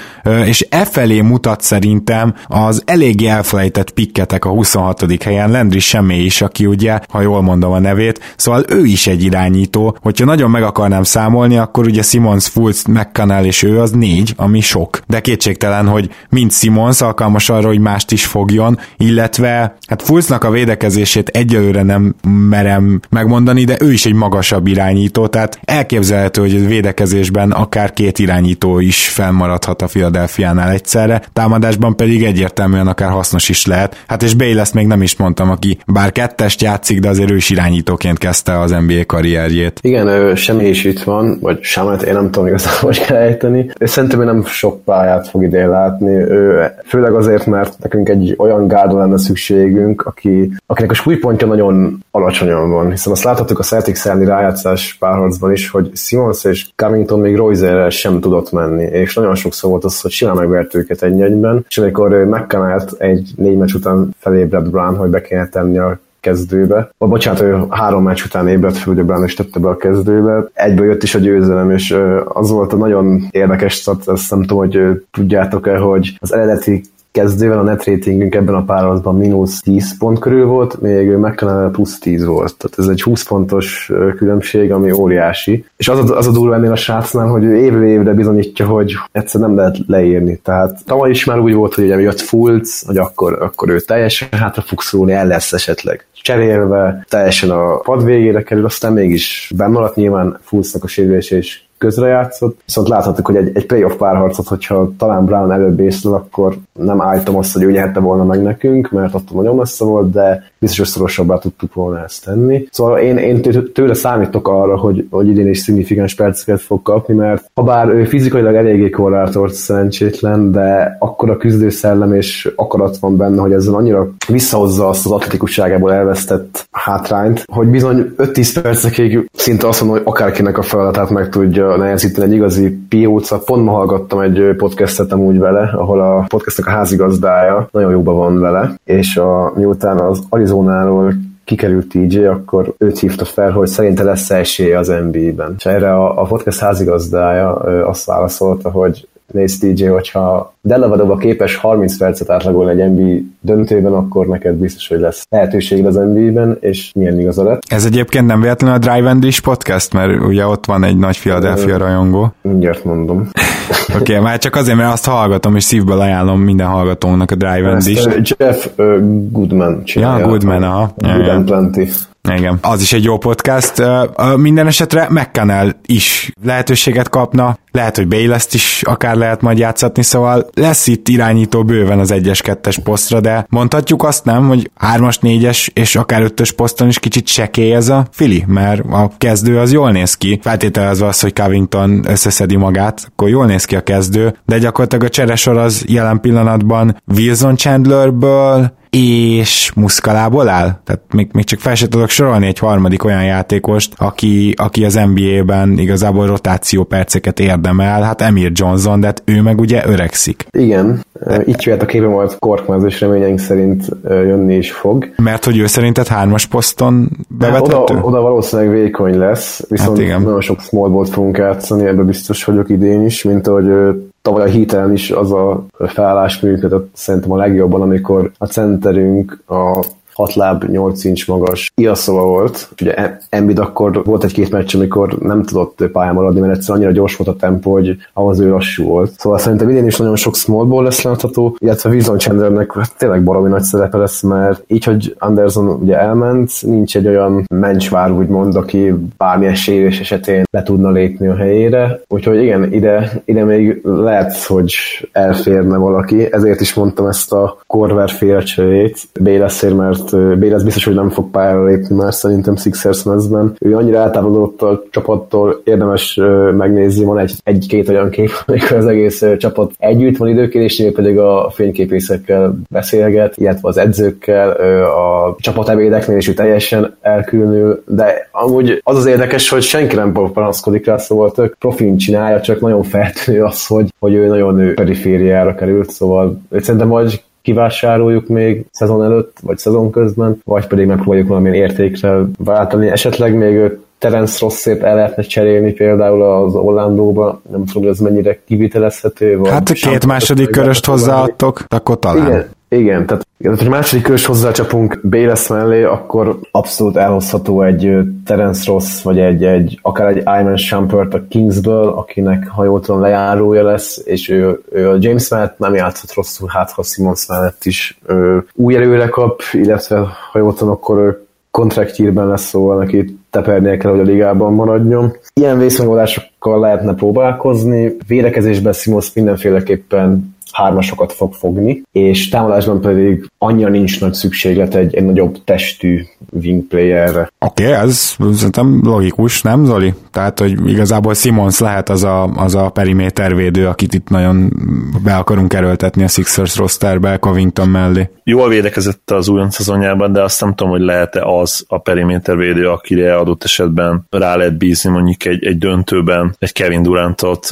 és e felé mutat szerintem az eléggé elfelejtett pikketek a 26. helyen, Landry Semmi is, aki ugye, ha jól mondom a nevét, szóval ő is egy irányító, hogyha nagyon meg akarnám számolni, akkor ugye Simons, Fultz, McCannell és ő az négy, ami sok. De kétségtelen, hogy mind Simons alkalmas arra, hogy mást is fogjon, illetve hát Fultznak a védekezését egyelőre nem merem megmondani, de ő is egy magasabb irányító, tehát elképzelhető, hogy védekezésben akár két irányító is felmaradhat a Philadelphia-nál egyszerre, támadásban pedig egyértelműen akár hasznos is lehet. Hát és Bale ezt még nem is mondtam, aki bár kettest játszik, de azért ő is irányítóként kezdte az NBA karrierjét. Igen, ő semmi is itt van, vagy Samet, én nem tudom igazából, [laughs] hogy kell ejteni. És szerintem ő nem sok pályát fog idén látni, ő, főleg azért, mert nekünk egy olyan gárdra lenne szükségünk, aki, akinek a súlypontja nagyon alacsonyan van, hiszen azt láthatjuk a Celtics elleni rájátszás párharcban is, hogy Simons és Covington még Royzerrel sem tudott menni, és nagyon sokszor volt az, hogy simán megvert őket egy egyben, és amikor megkanelt egy négy meccs után felébredt Brown, hogy be kéne tenni a kezdőbe. Vagy bocsánat, ő három meccs után ébredt Brown és tette be a kezdőbe. Egyből jött is a győzelem, és az volt a nagyon érdekes szat, ezt nem tudom, hogy tudjátok-e, hogy az eredeti kezdővel a net ratingünk ebben a párharcban mínusz 10 pont körül volt, még McConnell plusz 10 volt. Tehát ez egy 20 pontos különbség, ami óriási. És az a, az a durva ennél a srácnál, hogy ő évről évre bizonyítja, hogy egyszer nem lehet leírni. Tehát tavaly is már úgy volt, hogy ugye jött Fulc, hogy akkor, akkor ő teljesen hátra fog szólni, el lesz esetleg cserélve, teljesen a pad végére kerül, aztán mégis bemaradt nyilván Fulcnak a sérülés és közrejátszott, viszont láthatjuk, hogy egy, egy playoff párharcot, hogyha talán Brown előbb észlel, akkor nem állítom azt, hogy ő nyerte volna meg nekünk, mert attól nagyon messze volt, de biztos, hogy szorosabbá tudtuk volna ezt tenni. Szóval én, én tőle számítok arra, hogy, hogy idén is szignifikáns perceket fog kapni, mert ha bár ő fizikailag eléggé korlátolt szerencsétlen, de akkor a küzdőszellem és akarat van benne, hogy ezzel annyira visszahozza azt az atletikusságából elvesztett hátrányt, hogy bizony 5-10 percekig szinte azt mondom, hogy akárkinek a feladatát meg tudja nehezíteni egy igazi pióca. Pont ma hallgattam egy podcastet úgy vele, ahol a podcastnak a házigazdája nagyon jóban van vele, és a, miután az Arizonáról kikerült TJ, akkor őt hívta fel, hogy szerinte lesz esélye az NBA-ben. És erre a, a podcast házigazdája azt válaszolta, hogy néz TJ, hogyha Delavadova képes 30 percet átlagolni egy NBA döntőben, akkor neked biztos, hogy lesz lehetőség az NBA-ben, és milyen igaza lett. Ez egyébként nem véletlenül a Drive and Dish podcast, mert ugye ott van egy nagy Philadelphia rajongó. Mindjárt mondom. [laughs] Oké, okay, már csak azért, mert azt hallgatom, és szívből ajánlom minden hallgatónak a Drive and Dish. Jeff uh, Goodman csinálja. Ja, Goodman, aha. Good and Plenty. Igen, az is egy jó podcast. Minden esetre McCannell is lehetőséget kapna, lehet, hogy Bayless-t is akár lehet majd játszatni, szóval lesz itt irányító bőven az 1-es, 2-es posztra, de mondhatjuk azt nem, hogy 3-as, 4-es és akár 5-ös poszton is kicsit sekély ez a Fili, mert a kezdő az jól néz ki, feltételezve az, hogy Covington összeszedi magát, akkor jól néz ki a kezdő, de gyakorlatilag a cseresor az jelen pillanatban Wilson Chandlerből, és Muszkalából áll? Tehát még, még csak fel sem tudok sorolni egy harmadik olyan játékost, aki, aki az NBA-ben igazából rotáció perceket érdemel, hát Emir Johnson, de hát ő meg ugye öregszik. Igen, így jöhet a képe majd Korkmaz, és reményeink szerint jönni is fog. Mert hogy ő szerinted hármas poszton bevethető? Oda, oda valószínűleg vékony lesz, viszont hát igen. nagyon sok small ball fogunk játszani, ebbe biztos vagyok idén is, mint ahogy tavaly a hitelen is az a felállás működött szerintem a legjobban, amikor a centerünk a 6 láb, 8 inch magas Iaszova volt. Ugye Embiid akkor volt egy-két meccs, amikor nem tudott pályán maradni, mert egyszer annyira gyors volt a tempó, hogy ahhoz ő lassú volt. Szóval szerintem idén is nagyon sok small ball lesz látható, illetve Wilson Chandlernek tényleg baromi nagy szerepe lesz, mert így, hogy Anderson ugye elment, nincs egy olyan mencsvár, úgymond, aki bármilyen sérülés esetén le tudna lépni a helyére. Úgyhogy igen, ide, ide még lehet, hogy elférne valaki, ezért is mondtam ezt a Korver félcsőjét Béleszér, mert mert Bale biztos, hogy nem fog pályára lépni már szerintem Sixers mezben. Ő annyira eltávolodott a csapattól, érdemes megnézni, van egy, egy-két olyan kép, [laughs] amikor az egész csapat együtt van időkérésnél, pedig a fényképészekkel beszélget, illetve az edzőkkel, a csapatebédeknél is ő teljesen elkülönül, de amúgy az az érdekes, hogy senki nem panaszkodik rá, szóval tök profin csinálja, csak nagyon feltűnő az, hogy, hogy ő nagyon ő perifériára került, szóval szerintem majd kivásároljuk még szezon előtt, vagy szezon közben, vagy pedig megpróbáljuk valamilyen értékre váltani. Esetleg még Terence Rosszét el lehetne cserélni például az Orlandóba, nem tudom, hogy ez mennyire kivitelezhető. Vagy hát két második köröst hozzáadtok, akkor talán. Igen, igen, tehát ha második körös hozzácsapunk Bayless mellé, akkor abszolút elhozható egy Terence Ross, vagy egy, egy akár egy Iman Shumpert a Kingsből, akinek ha jól tudom lejárója lesz, és ő, ő a James mellett nem játszott rosszul, hát ha Simons mellett is ő új előre kap, illetve ha jól tudom, akkor ő kontraktírben lesz, szóval neki tepernie kell, hogy a ligában maradjon. Ilyen vészmegoldásokkal lehetne próbálkozni. Védekezésben Simons mindenféleképpen hármasokat fog fogni, és támadásban pedig annyira nincs nagy szükséglet egy, egy nagyobb testű wing playerre. Oké, okay, ez szerintem logikus, nem Zoli? Tehát, hogy igazából Simons lehet az a, az a perimétervédő, akit itt nagyon be akarunk erőltetni a Sixers rosterbe, Covington mellé. Jól védekezett az újon szezonjában, de azt nem tudom, hogy lehet-e az a perimétervédő, akire adott esetben rá lehet bízni mondjuk egy, egy döntőben, egy Kevin Durantot,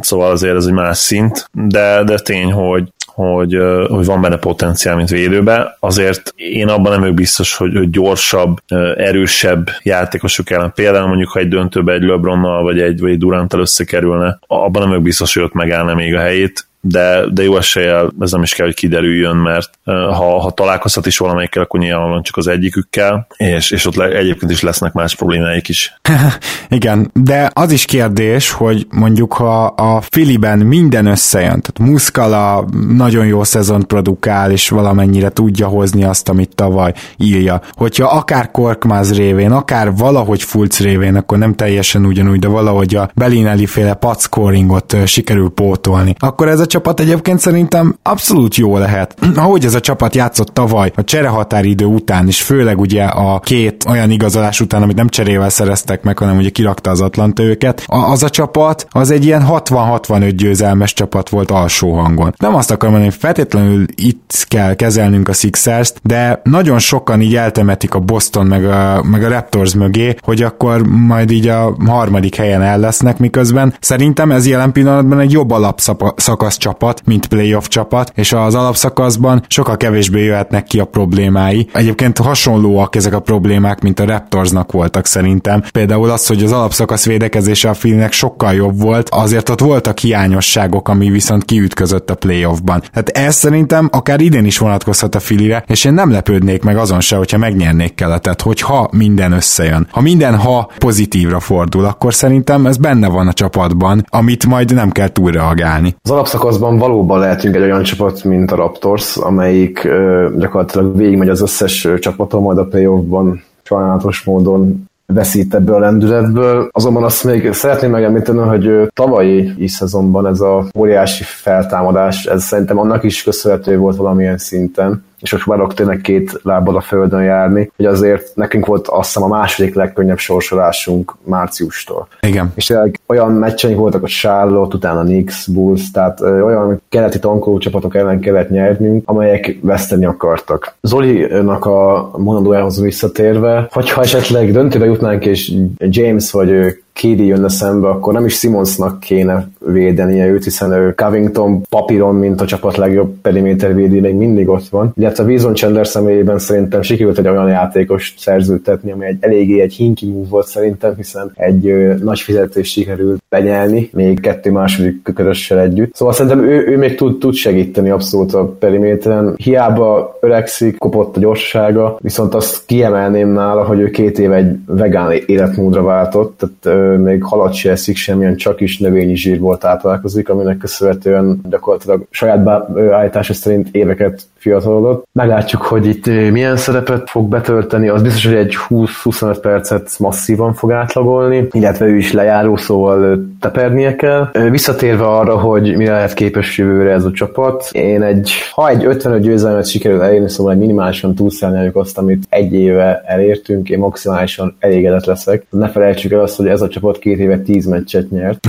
szóval azért ez egy más szint, de, de tény, hogy hogy, hogy van benne potenciál, mint védőbe. Azért én abban nem vagyok biztos, hogy gyorsabb, erősebb játékosok ellen. Például mondjuk, ha egy döntőbe egy LeBronnal vagy egy, vagy egy Duranttal összekerülne, abban nem vagyok biztos, hogy ott megállna még a helyét de, de jó eséllyel ez nem is kell, hogy kiderüljön, mert ha, ha találkozhat is valamelyikkel, akkor nyilvánvalóan csak az egyikükkel, és, és ott le, egyébként is lesznek más problémáik is. [laughs] Igen, de az is kérdés, hogy mondjuk ha a Filiben minden összejön, tehát Muskala nagyon jó szezon produkál, és valamennyire tudja hozni azt, amit tavaly írja. Hogyha akár Korkmaz révén, akár valahogy Fulc révén, akkor nem teljesen ugyanúgy, de valahogy a Belinelli féle patscoringot sikerül pótolni, akkor ez a csapat egyébként szerintem abszolút jó lehet. [clears throat] Ahogy ez a csapat játszott tavaly, a cserehatáridő után, és főleg ugye a két olyan igazolás után, amit nem cserével szereztek meg, hanem ugye kirakta az Atlanta őket, az a csapat az egy ilyen 60-65 győzelmes csapat volt alsó hangon. Nem azt akarom mondani, hogy feltétlenül itt kell kezelnünk a sixers de nagyon sokan így eltemetik a Boston meg a, meg a Raptors mögé, hogy akkor majd így a harmadik helyen el lesznek, miközben szerintem ez jelen pillanatban egy jobb alapszakasz csapat, mint playoff csapat, és az alapszakaszban sokkal kevésbé jöhetnek ki a problémái. Egyébként hasonlóak ezek a problémák, mint a Raptorsnak voltak szerintem. Például az, hogy az alapszakasz védekezése a filmnek sokkal jobb volt, azért ott voltak hiányosságok, ami viszont kiütközött a playoffban. Tehát ez szerintem akár idén is vonatkozhat a filire, és én nem lepődnék meg azon se, hogyha megnyernék keletet, hogyha minden összejön. Ha minden ha pozitívra fordul, akkor szerintem ez benne van a csapatban, amit majd nem kell túlreagálni. Az alapszakaszban valóban lehetünk egy olyan csapat, mint a Raptors, amelyik ö, gyakorlatilag végigmegy az összes csapaton, majd a playoffban sajnálatos módon veszít ebből a lendületből. Azonban azt még szeretném megemlíteni, hogy tavalyi is szezonban ez a óriási feltámadás, ez szerintem annak is köszönhető volt valamilyen szinten, és most várok tényleg két lábbal a földön járni, hogy azért nekünk volt azt hiszem a második legkönnyebb sorsolásunk márciustól. Igen. És tényleg olyan meccseink voltak a Charlotte, utána Knicks, Bulls, tehát ö, olyan keleti tankoló csapatok ellen kellett nyernünk, amelyek veszteni akartak. Zolinak a mondandójához visszatérve, hogyha esetleg döntőbe jutnánk, és James vagy Kédi jönne szembe, akkor nem is Simonsnak kéne védenie őt, hiszen ő Covington papíron, mint a csapat legjobb periméter védi, még mindig ott van. Illetve a Wilson Chandler személyében szerintem sikerült egy olyan játékos szerződtetni, ami egy eléggé egy hinky move volt szerintem, hiszen egy ö, nagy fizetés sikerült benyelni, még kettő második kökörössel együtt. Szóval szerintem ő, ő még tud, tud segíteni abszolút a periméteren. Hiába öregszik, kopott a gyorsasága, viszont azt kiemelném nála, hogy ő két éve egy vegán életmódra váltott, tehát ö, még halat se eszik, semmilyen csak is növényi zsírból táplálkozik, aminek köszönhetően gyakorlatilag saját állítása szerint éveket fiatalodott. Meglátjuk, hogy itt milyen szerepet fog betölteni, az biztos, hogy egy 20-25 percet masszívan fog átlagolni, illetve ő is lejáró, szóval tepernie kell. Visszatérve arra, hogy mire lehet képes jövőre ez a csapat, én egy, ha egy 55 győzelmet sikerül elérni, szóval egy minimálisan túlszelnyeljük azt, amit egy éve elértünk, én maximálisan elégedett leszek. Ne felejtsük el azt, hogy ez a csapat két éve 10 meccset nyert.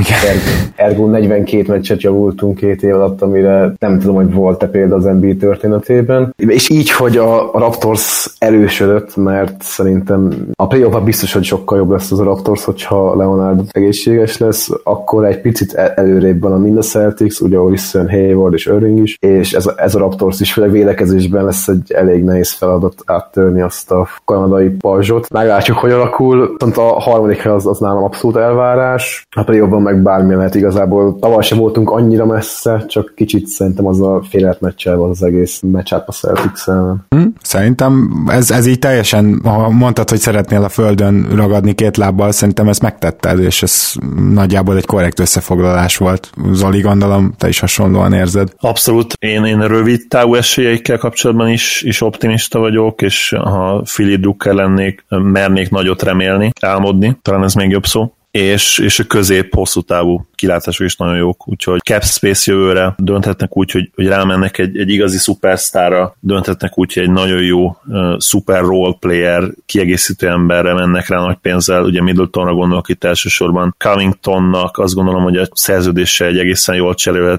Ergo 42 meccset javultunk két év alatt, amire nem tudom, hogy volt-e példa az NBA történetében. És így, hogy a Raptors erősödött, mert szerintem a play biztos, hogy sokkal jobb lesz az a Raptors, hogyha Leonard egészséges lesz, akkor egy picit előrébb van a mind a Celtics, ugye Wilson, Hayward és Irving is, és ez a, ez a Raptors is, főleg védekezésben lesz egy elég nehéz feladat áttörni azt a kanadai pajzsot. Meglátjuk, hogy alakul, viszont a harmadik az, az nálam abszolút elvárás. A play meg bármi lehet igazából. Tavaly sem voltunk annyira messze, csak kicsit szerintem az a félet meccsel volt az egész meccs a celtics hm, Szerintem ez, ez így teljesen, ha mondtad, hogy szeretnél a földön ragadni két lábbal, szerintem ezt megtetted, és ez nagyjából egy korrekt összefoglalás volt. Zoli, gondolom, te is hasonlóan érzed. Abszolút. Én, én rövid távú esélyeikkel kapcsolatban is, is optimista vagyok, és ha Philip Drucker lennék, mernék nagyot remélni, álmodni, talán ez még jobb szó és, és a közép-hosszú távú kilátások is nagyon jók, úgyhogy cap space jövőre dönthetnek úgy, hogy, hogy rámennek egy, egy igazi szupersztára, dönthetnek úgy, hogy egy nagyon jó uh, super role player, kiegészítő emberre mennek rá nagy pénzzel, ugye Middletonra gondolok itt elsősorban, Covingtonnak azt gondolom, hogy a szerződése egy egészen jól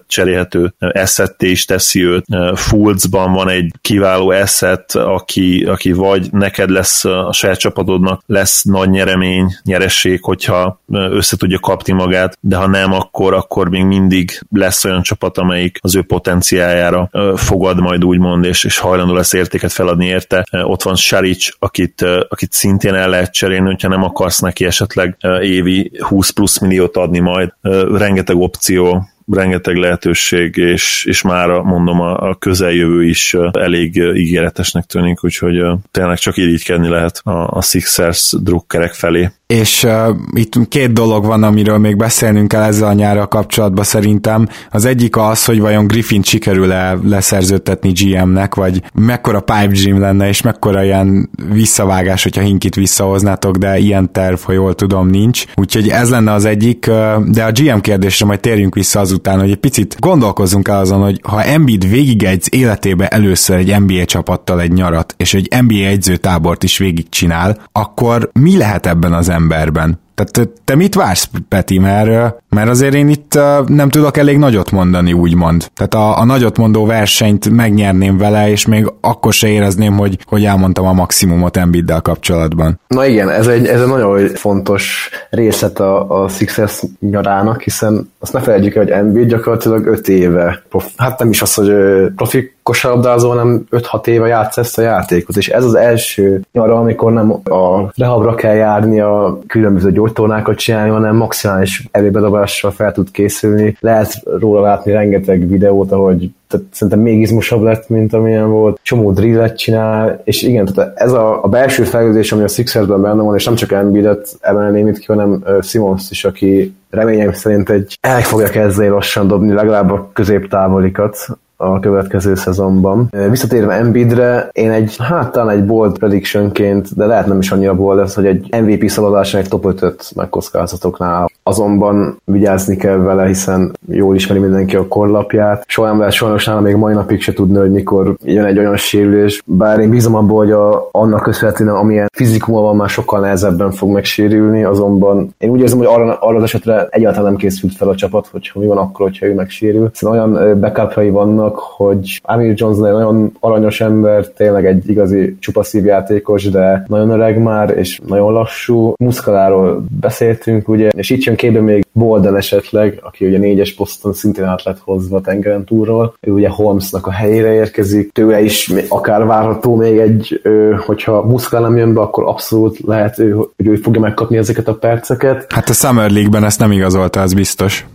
cserélhető asset is teszi őt, uh, Fultzban van egy kiváló asset, aki, aki vagy neked lesz a saját csapatodnak lesz nagy nyeremény, nyeresség, hogyha össze tudja kapni magát, de ha nem, akkor, akkor még mindig lesz olyan csapat, amelyik az ő potenciájára fogad majd úgymond, és, és hajlandó lesz értéket feladni érte. Ott van Saric, akit, akit szintén el lehet cserélni, hogyha nem akarsz neki esetleg évi 20 plusz milliót adni majd. Rengeteg opció, rengeteg lehetőség, és, és már mondom, a, a közeljövő is elég ígéretesnek tűnik, úgyhogy tényleg csak irigykedni lehet a, a Sixers drukkerek felé és uh, itt két dolog van, amiről még beszélnünk kell ezzel a nyárral kapcsolatban szerintem. Az egyik az, hogy vajon Griffin sikerül-e leszerződtetni GM-nek, vagy mekkora pipe gym lenne, és mekkora ilyen visszavágás, hogyha Hinkit visszahoznátok, de ilyen terv, ha jól tudom, nincs. Úgyhogy ez lenne az egyik, uh, de a GM kérdésre majd térjünk vissza azután, hogy egy picit gondolkozzunk el azon, hogy ha Embiid végigedz életébe először egy NBA csapattal egy nyarat, és egy NBA edzőtábort is végigcsinál, akkor mi lehet ebben az emberben. Tehát te mit vársz, Peti? Mert, mert azért én itt nem tudok elég nagyot mondani, úgymond. Tehát a, a nagyot mondó versenyt megnyerném vele, és még akkor se érezném, hogy, hogy elmondtam a maximumot Embiiddel kapcsolatban. Na igen, ez egy, ez egy nagyon fontos részlet a, a Sixers nyarának, hiszen azt ne felejtjük el, hogy Embiid gyakorlatilag 5 éve, prof, hát nem is az, hogy profi kosarlabdázó, hanem 5-6 éve játsz ezt a játékot, és ez az első nyara, amikor nem a rehabra kell járni, a különböző gyógytornákat csinálni, hanem maximális előbedobással fel tud készülni. Lehet róla látni rengeteg videót, ahogy tehát szerintem még izmosabb lett, mint amilyen volt. Csomó drillet csinál, és igen, tehát ez a, a belső fejlődés, ami a Sixersben benne van, és nem csak Embiidet emelném itt ki, hanem Simons is, aki reményem szerint egy el fogja kezdeni lassan dobni legalább a középtávolikat, a következő szezonban. Visszatérve Embiidre, én egy, hát talán egy bold predictionként, de lehet nem is annyira bold ez, hogy egy MVP szaladáson egy top 5-öt megkockázatoknál. Azonban vigyázni kell vele, hiszen jól ismeri mindenki a korlapját. Soha lehet sajnos nála még mai napig se tudni, hogy mikor jön egy olyan sérülés. Bár én bízom abból, hogy a, annak köszönhetően, amilyen fizikuma van, már sokkal nehezebben fog megsérülni, azonban én úgy érzem, hogy arra, arra az esetre egyáltalán nem készült fel a csapat, hogyha mi van akkor, hogyha ő megsérül. Hiszen olyan backupjai vannak, annak, hogy Amir Jones egy nagyon aranyos ember, tényleg egy igazi csupa szívjátékos, de nagyon öreg már, és nagyon lassú. Muszkaláról beszéltünk, ugye, és itt jön képbe még Bolden esetleg, aki ugye négyes poszton szintén át lett hozva tengeren túlról. Ő ugye Holmesnak a helyére érkezik, tőle is akár várható még egy, hogyha Muszkál nem jön be, akkor abszolút lehet, hogy ő fogja megkapni ezeket a perceket. Hát a Summer League-ben ezt nem igazolta, az biztos.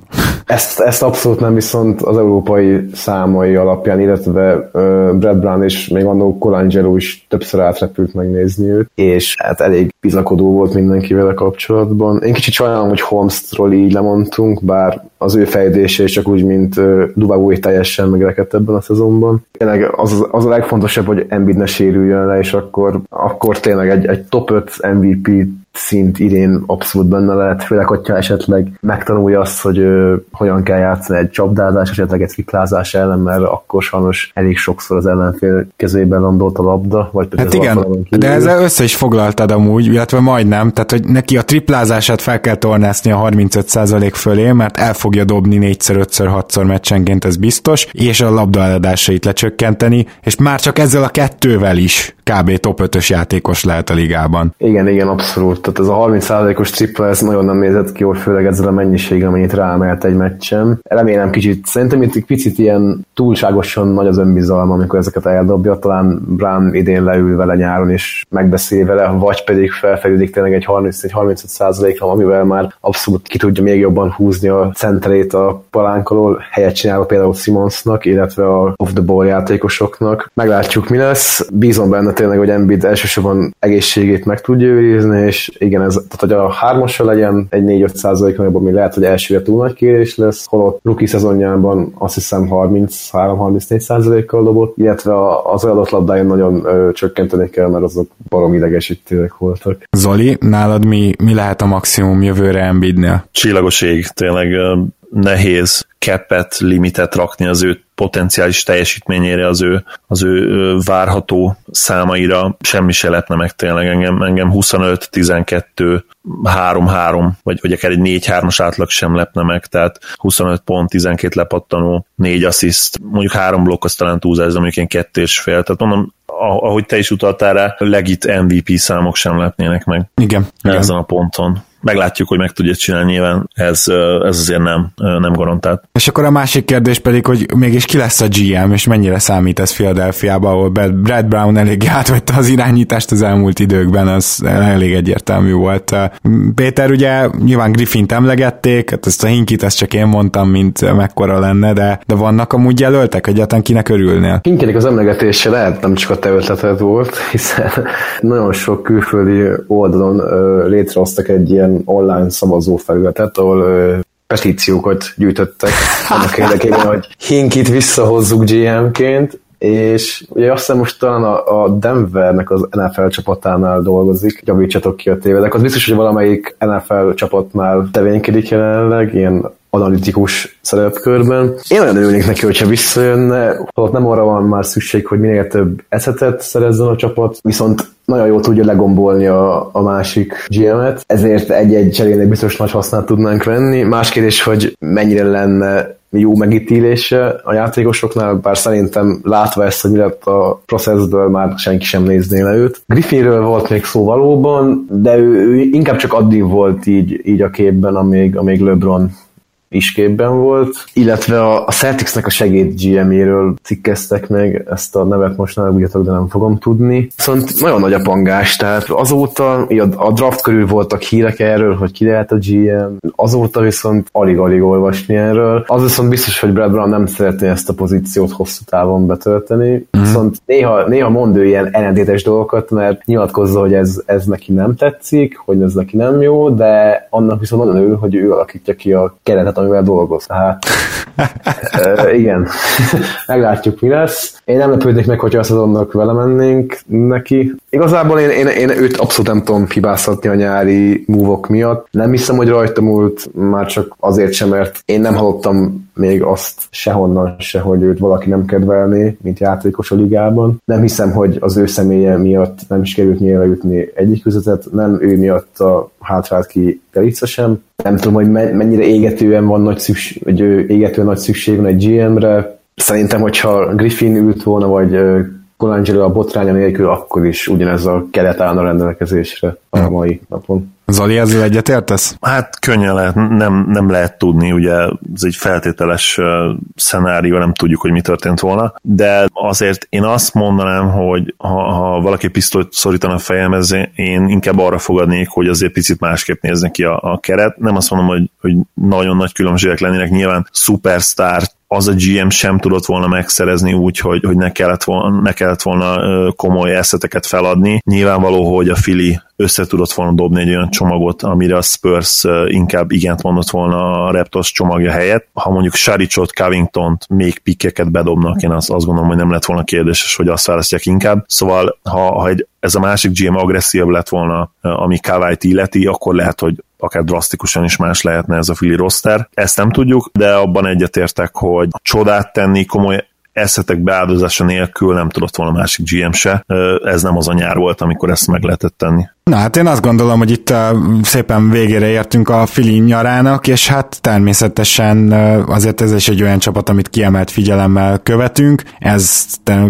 Ezt, ezt abszolút nem, viszont az európai számai alapján, illetve uh, Brad Brown és még annó Colangelo is többször átrepült megnézni őt, és hát elég bizakodó volt mindenki vele kapcsolatban. Én kicsit sajnálom, hogy Holmes-ról így lemondtunk, bár az ő fejlődése csak úgy, mint Dubávói teljesen megrekedt ebben a szezonban. Tényleg az, az a legfontosabb, hogy Embiid ne sérüljön le, és akkor, akkor tényleg egy, egy top 5 MVP szint idén abszolút benne lehet, főleg, hogyha esetleg megtanulja azt, hogy ö, hogyan kell játszani egy csapdázás, esetleg egy triplázás ellen, mert akkor sajnos elég sokszor az ellenfél kezében landolt a labda, vagy hát igen, de ezzel össze is foglaltad amúgy, illetve majdnem, tehát hogy neki a triplázását fel kell tornászni a 35% fölé, mert el fogja dobni 4-szer, 5-szer, 6-szor meccsenként, ez biztos, és a labda eladásait lecsökkenteni, és már csak ezzel a kettővel is kb. top 5-ös játékos lehet a ligában. Igen, igen, abszolút. Tehát ez a 30%-os tripla, ez nagyon nem nézett ki jól, főleg ezzel a mennyiséggel, amennyit ráemelt egy meccsen. Remélem kicsit, szerintem itt picit ilyen túlságosan nagy az önbizalma, amikor ezeket eldobja, talán Brown idén leül vele nyáron és megbeszél vele, vagy pedig felfejlődik tényleg egy 30-35%-ra, amivel már abszolút ki tudja még jobban húzni a centerét a palánk alól, helyet csinálva például Simonsnak, illetve a off-the-ball játékosoknak. Meglátjuk, mi lesz. Bízom benne tényleg, hogy Embiid elsősorban egészségét meg tudja őrizni, és igen, ez, tehát hogy a hármasra legyen egy 4-5 százalék, ami lehet, hogy elsőre túl nagy kérés lesz, holott rookie szezonjában azt hiszem 33-34 százalékkal dobott, illetve az adott labdáján nagyon ö, csökkenteni kell, mert azok barom idegesítőek voltak. Zoli, nálad mi, mi lehet a maximum jövőre Embiidnél? Csillagos ég, tényleg nehéz keppet, limitet rakni az ő potenciális teljesítményére, az ő, az ő várható számaira semmi se lepne meg tényleg engem, engem 25, 12, 3-3, vagy, vagy akár egy 4-3-as átlag sem lepne meg, tehát 25 pont, 12 lepattanó, 4 assziszt, mondjuk 3 blokk, az talán túlzás, de mondjuk és fél, tehát mondom, ahogy te is utaltál rá, legit MVP számok sem lepnének meg. Igen. Ezen igen. a ponton meglátjuk, hogy meg tudja csinálni nyilván, ez, ez azért nem, nem garantált. És akkor a másik kérdés pedig, hogy mégis ki lesz a GM, és mennyire számít ez Philadelphia-ba, ahol Brad Brown elég átvette az irányítást az elmúlt időkben, az elég egyértelmű volt. Péter, ugye nyilván Griffin-t emlegették, hát ezt a hinkit ezt csak én mondtam, mint mekkora lenne, de, de vannak amúgy jelöltek, egyáltalán kinek örülnél? Hinkinek az emlegetése lehet nem csak a te ötleted volt, hiszen [laughs] nagyon sok külföldi oldalon létrehoztak egy ilyen online szavazó felületet, ahol petíciókat gyűjtöttek annak érdekében, hogy Hinkit visszahozzuk GM-ként, és ugye azt hiszem most talán a, a Denvernek az NFL csapatánál dolgozik, javítsatok ki a tévedek. Az biztos, hogy valamelyik NFL csapatnál tevékedik jelenleg, ilyen analitikus szerepkörben. Én nagyon örülnék neki, hogyha visszajönne, ott nem arra van már szükség, hogy minél több eszetet szerezzen a csapat, viszont nagyon jól tudja legombolni a, a másik GM-et, ezért egy-egy cserének biztos nagy hasznát tudnánk venni. Más kérdés, hogy mennyire lenne jó megítélése a játékosoknál, bár szerintem látva ezt, hogy lett a processzből, már senki sem nézné le őt. Griffinről volt még szó valóban, de ő, ő inkább csak addig volt így, így a képben, amíg, amíg LeBron is képben volt, illetve a, a Celticsnek a segéd GM-éről cikkeztek meg, ezt a nevet most nem de nem fogom tudni. Viszont nagyon nagy a pangás, tehát azóta a, a draft körül voltak hírek erről, hogy ki lehet a GM, azóta viszont alig-alig olvasni erről. Az viszont biztos, hogy Brad Brown nem szeretné ezt a pozíciót hosszú távon betölteni, mm-hmm. viszont néha, néha mond ő ilyen ellentétes dolgokat, mert nyilatkozza, hogy ez, ez neki nem tetszik, hogy ez neki nem jó, de annak viszont nagyon ő, hogy ő alakítja ki a keretet, amivel dolgoz. [laughs] Tehát e, igen, [laughs] meglátjuk mi lesz. Én nem lepődnék meg, hogyha a szezonnak vele mennénk neki. Igazából én, én, én őt abszolút nem tudom hibáztatni a nyári múvok miatt. Nem hiszem, hogy rajta múlt, már csak azért sem, mert én nem hallottam még azt sehonnan se, hogy őt valaki nem kedvelné, mint játékos a ligában. Nem hiszem, hogy az ő személye miatt nem is került nyílre jutni egyik közöttet, nem ő miatt a hátrált ki Galica sem. Nem tudom, hogy mennyire égetően van nagy szükség, vagy égetően nagy szükség van egy GM-re. Szerintem, hogyha Griffin ült volna, vagy Colangelo a botránya nélkül, akkor is ugyanez a keret állna rendelkezésre a mai napon. Zoli, ezzel egyetértesz? Hát könnyen lehet, nem, nem lehet tudni, ugye ez egy feltételes szenárió, nem tudjuk, hogy mi történt volna, de azért én azt mondanám, hogy ha, ha valaki pisztolyt szorítana a fejemhez, én inkább arra fogadnék, hogy azért picit másképp néznek ki a, a keret. Nem azt mondom, hogy, hogy nagyon nagy különbségek lennének, nyilván superstar az a GM sem tudott volna megszerezni úgy, hogy, hogy ne, kellett volna, ne kellett volna komoly eszeteket feladni. Nyilvánvaló, hogy a Fili össze tudott volna dobni egy olyan csomagot, amire a Spurs inkább igent mondott volna a Raptors csomagja helyett. Ha mondjuk Saricsot, Covington-t, még pikkeket bedobnak, én azt, azt gondolom, hogy nem lett volna kérdéses, hogy azt választják inkább. Szóval, ha, ha egy, ez a másik GM agresszív lett volna, ami Kawait illeti, akkor lehet, hogy akár drasztikusan is más lehetne ez a Fili roster. Ezt nem tudjuk, de abban egyetértek, hogy csodát tenni, komoly eszetek beáldozása nélkül nem tudott volna másik GM se. Ez nem az a nyár volt, amikor ezt meg lehetett tenni. Na hát én azt gondolom, hogy itt szépen végére értünk a Fili nyarának, és hát természetesen azért ez is egy olyan csapat, amit kiemelt figyelemmel követünk. Ez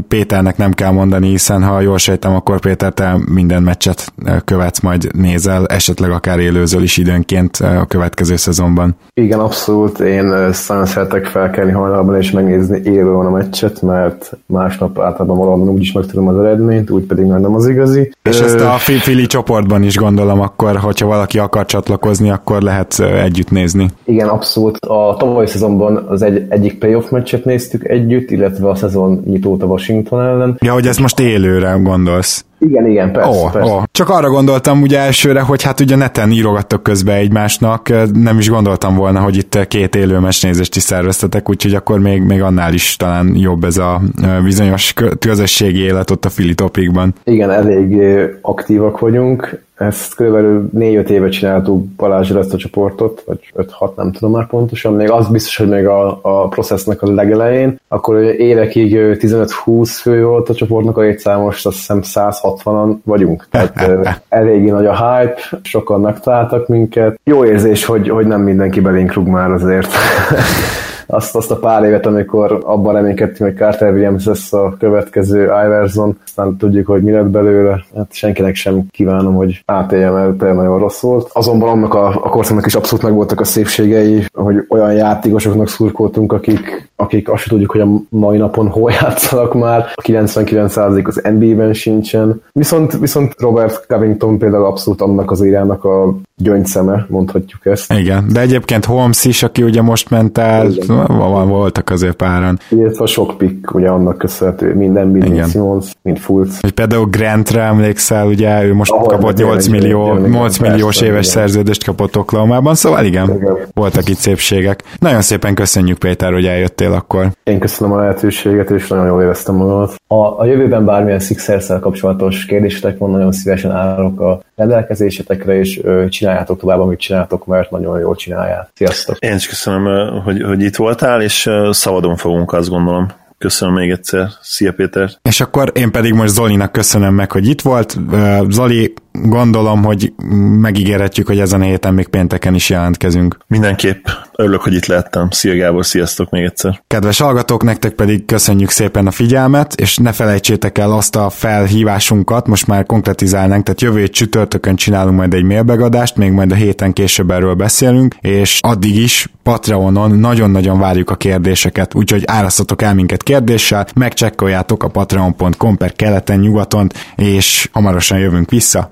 Péternek nem kell mondani, hiszen ha jól sejtem, akkor Péter, te minden meccset követsz, majd nézel, esetleg akár élőzöl is időnként a következő szezonban. Igen, abszolút. Én nagyon szeretek felkelni hajnalban és megnézni élően a meccset, mert másnap általában valahol úgyis megtudom az eredményt, úgy pedig már nem az igazi. És ezt a Fili csoportban is gondolom, akkor, hogyha valaki akar csatlakozni, akkor lehet együtt nézni. Igen, abszolút. A tavalyi szezonban az egy, egyik playoff meccset néztük együtt, illetve a szezon nyitót a Washington ellen. Ja, hogy ezt most élőre gondolsz. Igen, igen, persze, oh, persze. Oh. Csak arra gondoltam ugye elsőre, hogy hát ugye neten írogattok közbe egymásnak, nem is gondoltam volna, hogy itt két élő mesnézést is szerveztetek, úgyhogy akkor még, még annál is talán jobb ez a bizonyos közösségi élet ott a Fili topikban. Igen, elég aktívak vagyunk, ezt körülbelül 4-5 éve csináltuk Balázsra ezt a csoportot, vagy 5-6, nem tudom már pontosan. Még az biztos, hogy még a, a processznek a legelején, akkor évekig 15-20 fő volt a csoportnak a most azt hiszem 160-an vagyunk. Tehát [laughs] eléggé nagy a hype, sokan megtaláltak minket. Jó érzés, hogy, hogy nem mindenki belénk rúg már azért. [laughs] azt, azt a pár évet, amikor abban reménykedtünk, hogy Carter Williams lesz a következő Iverson, aztán tudjuk, hogy mi lett belőle. Hát senkinek sem kívánom, hogy átéljem el, tényleg nagyon rossz volt. Azonban annak a, a korszaknak is abszolút megvoltak a szépségei, hogy olyan játékosoknak szurkoltunk, akik, akik azt tudjuk, hogy a mai napon hol játszanak már. A 99% az NBA-ben sincsen. Viszont, viszont Robert Covington például abszolút annak az irának a gyöngyszeme, mondhatjuk ezt. Igen, de egyébként Holmes is, aki ugye most ment el, Igen. voltak azért páran. Illetve sok pick, ugye annak köszönhető, minden mind Simons, mind Fultz. És például Grantre emlékszel, ugye ő most Ahol kapott 8 millió, 8 milliós éves igen. szerződést kapott Oklahomában, szóval igen, igen, voltak itt szépségek. Nagyon szépen köszönjük Péter, hogy eljöttél akkor. Én köszönöm a lehetőséget, és nagyon jól éreztem magamat. Ha a jövőben bármilyen sixers kapcsolatos kérdésetek van, nagyon szívesen állok a rendelkezésetekre, és csináljátok tovább, amit csináltok, mert nagyon jól csinálják. Sziasztok! Én is köszönöm, hogy, hogy itt voltál, és szabadon fogunk, azt gondolom. Köszönöm még egyszer. Szia Péter! És akkor én pedig most Zolinak köszönöm meg, hogy itt volt. Zoli, gondolom, hogy megígérhetjük, hogy ezen a héten még pénteken is jelentkezünk. Mindenképp. Örülök, hogy itt lehettem. Szia Gábor, sziasztok még egyszer. Kedves hallgatók, nektek pedig köszönjük szépen a figyelmet, és ne felejtsétek el azt a felhívásunkat, most már konkretizálnánk, tehát jövő csütörtökön csinálunk majd egy mailbegadást, még majd a héten később erről beszélünk, és addig is Patreonon nagyon-nagyon várjuk a kérdéseket, úgyhogy árasztatok el minket kérdéssel, megcsekkoljátok a patreon.com per keleten-nyugaton, és hamarosan jövünk vissza.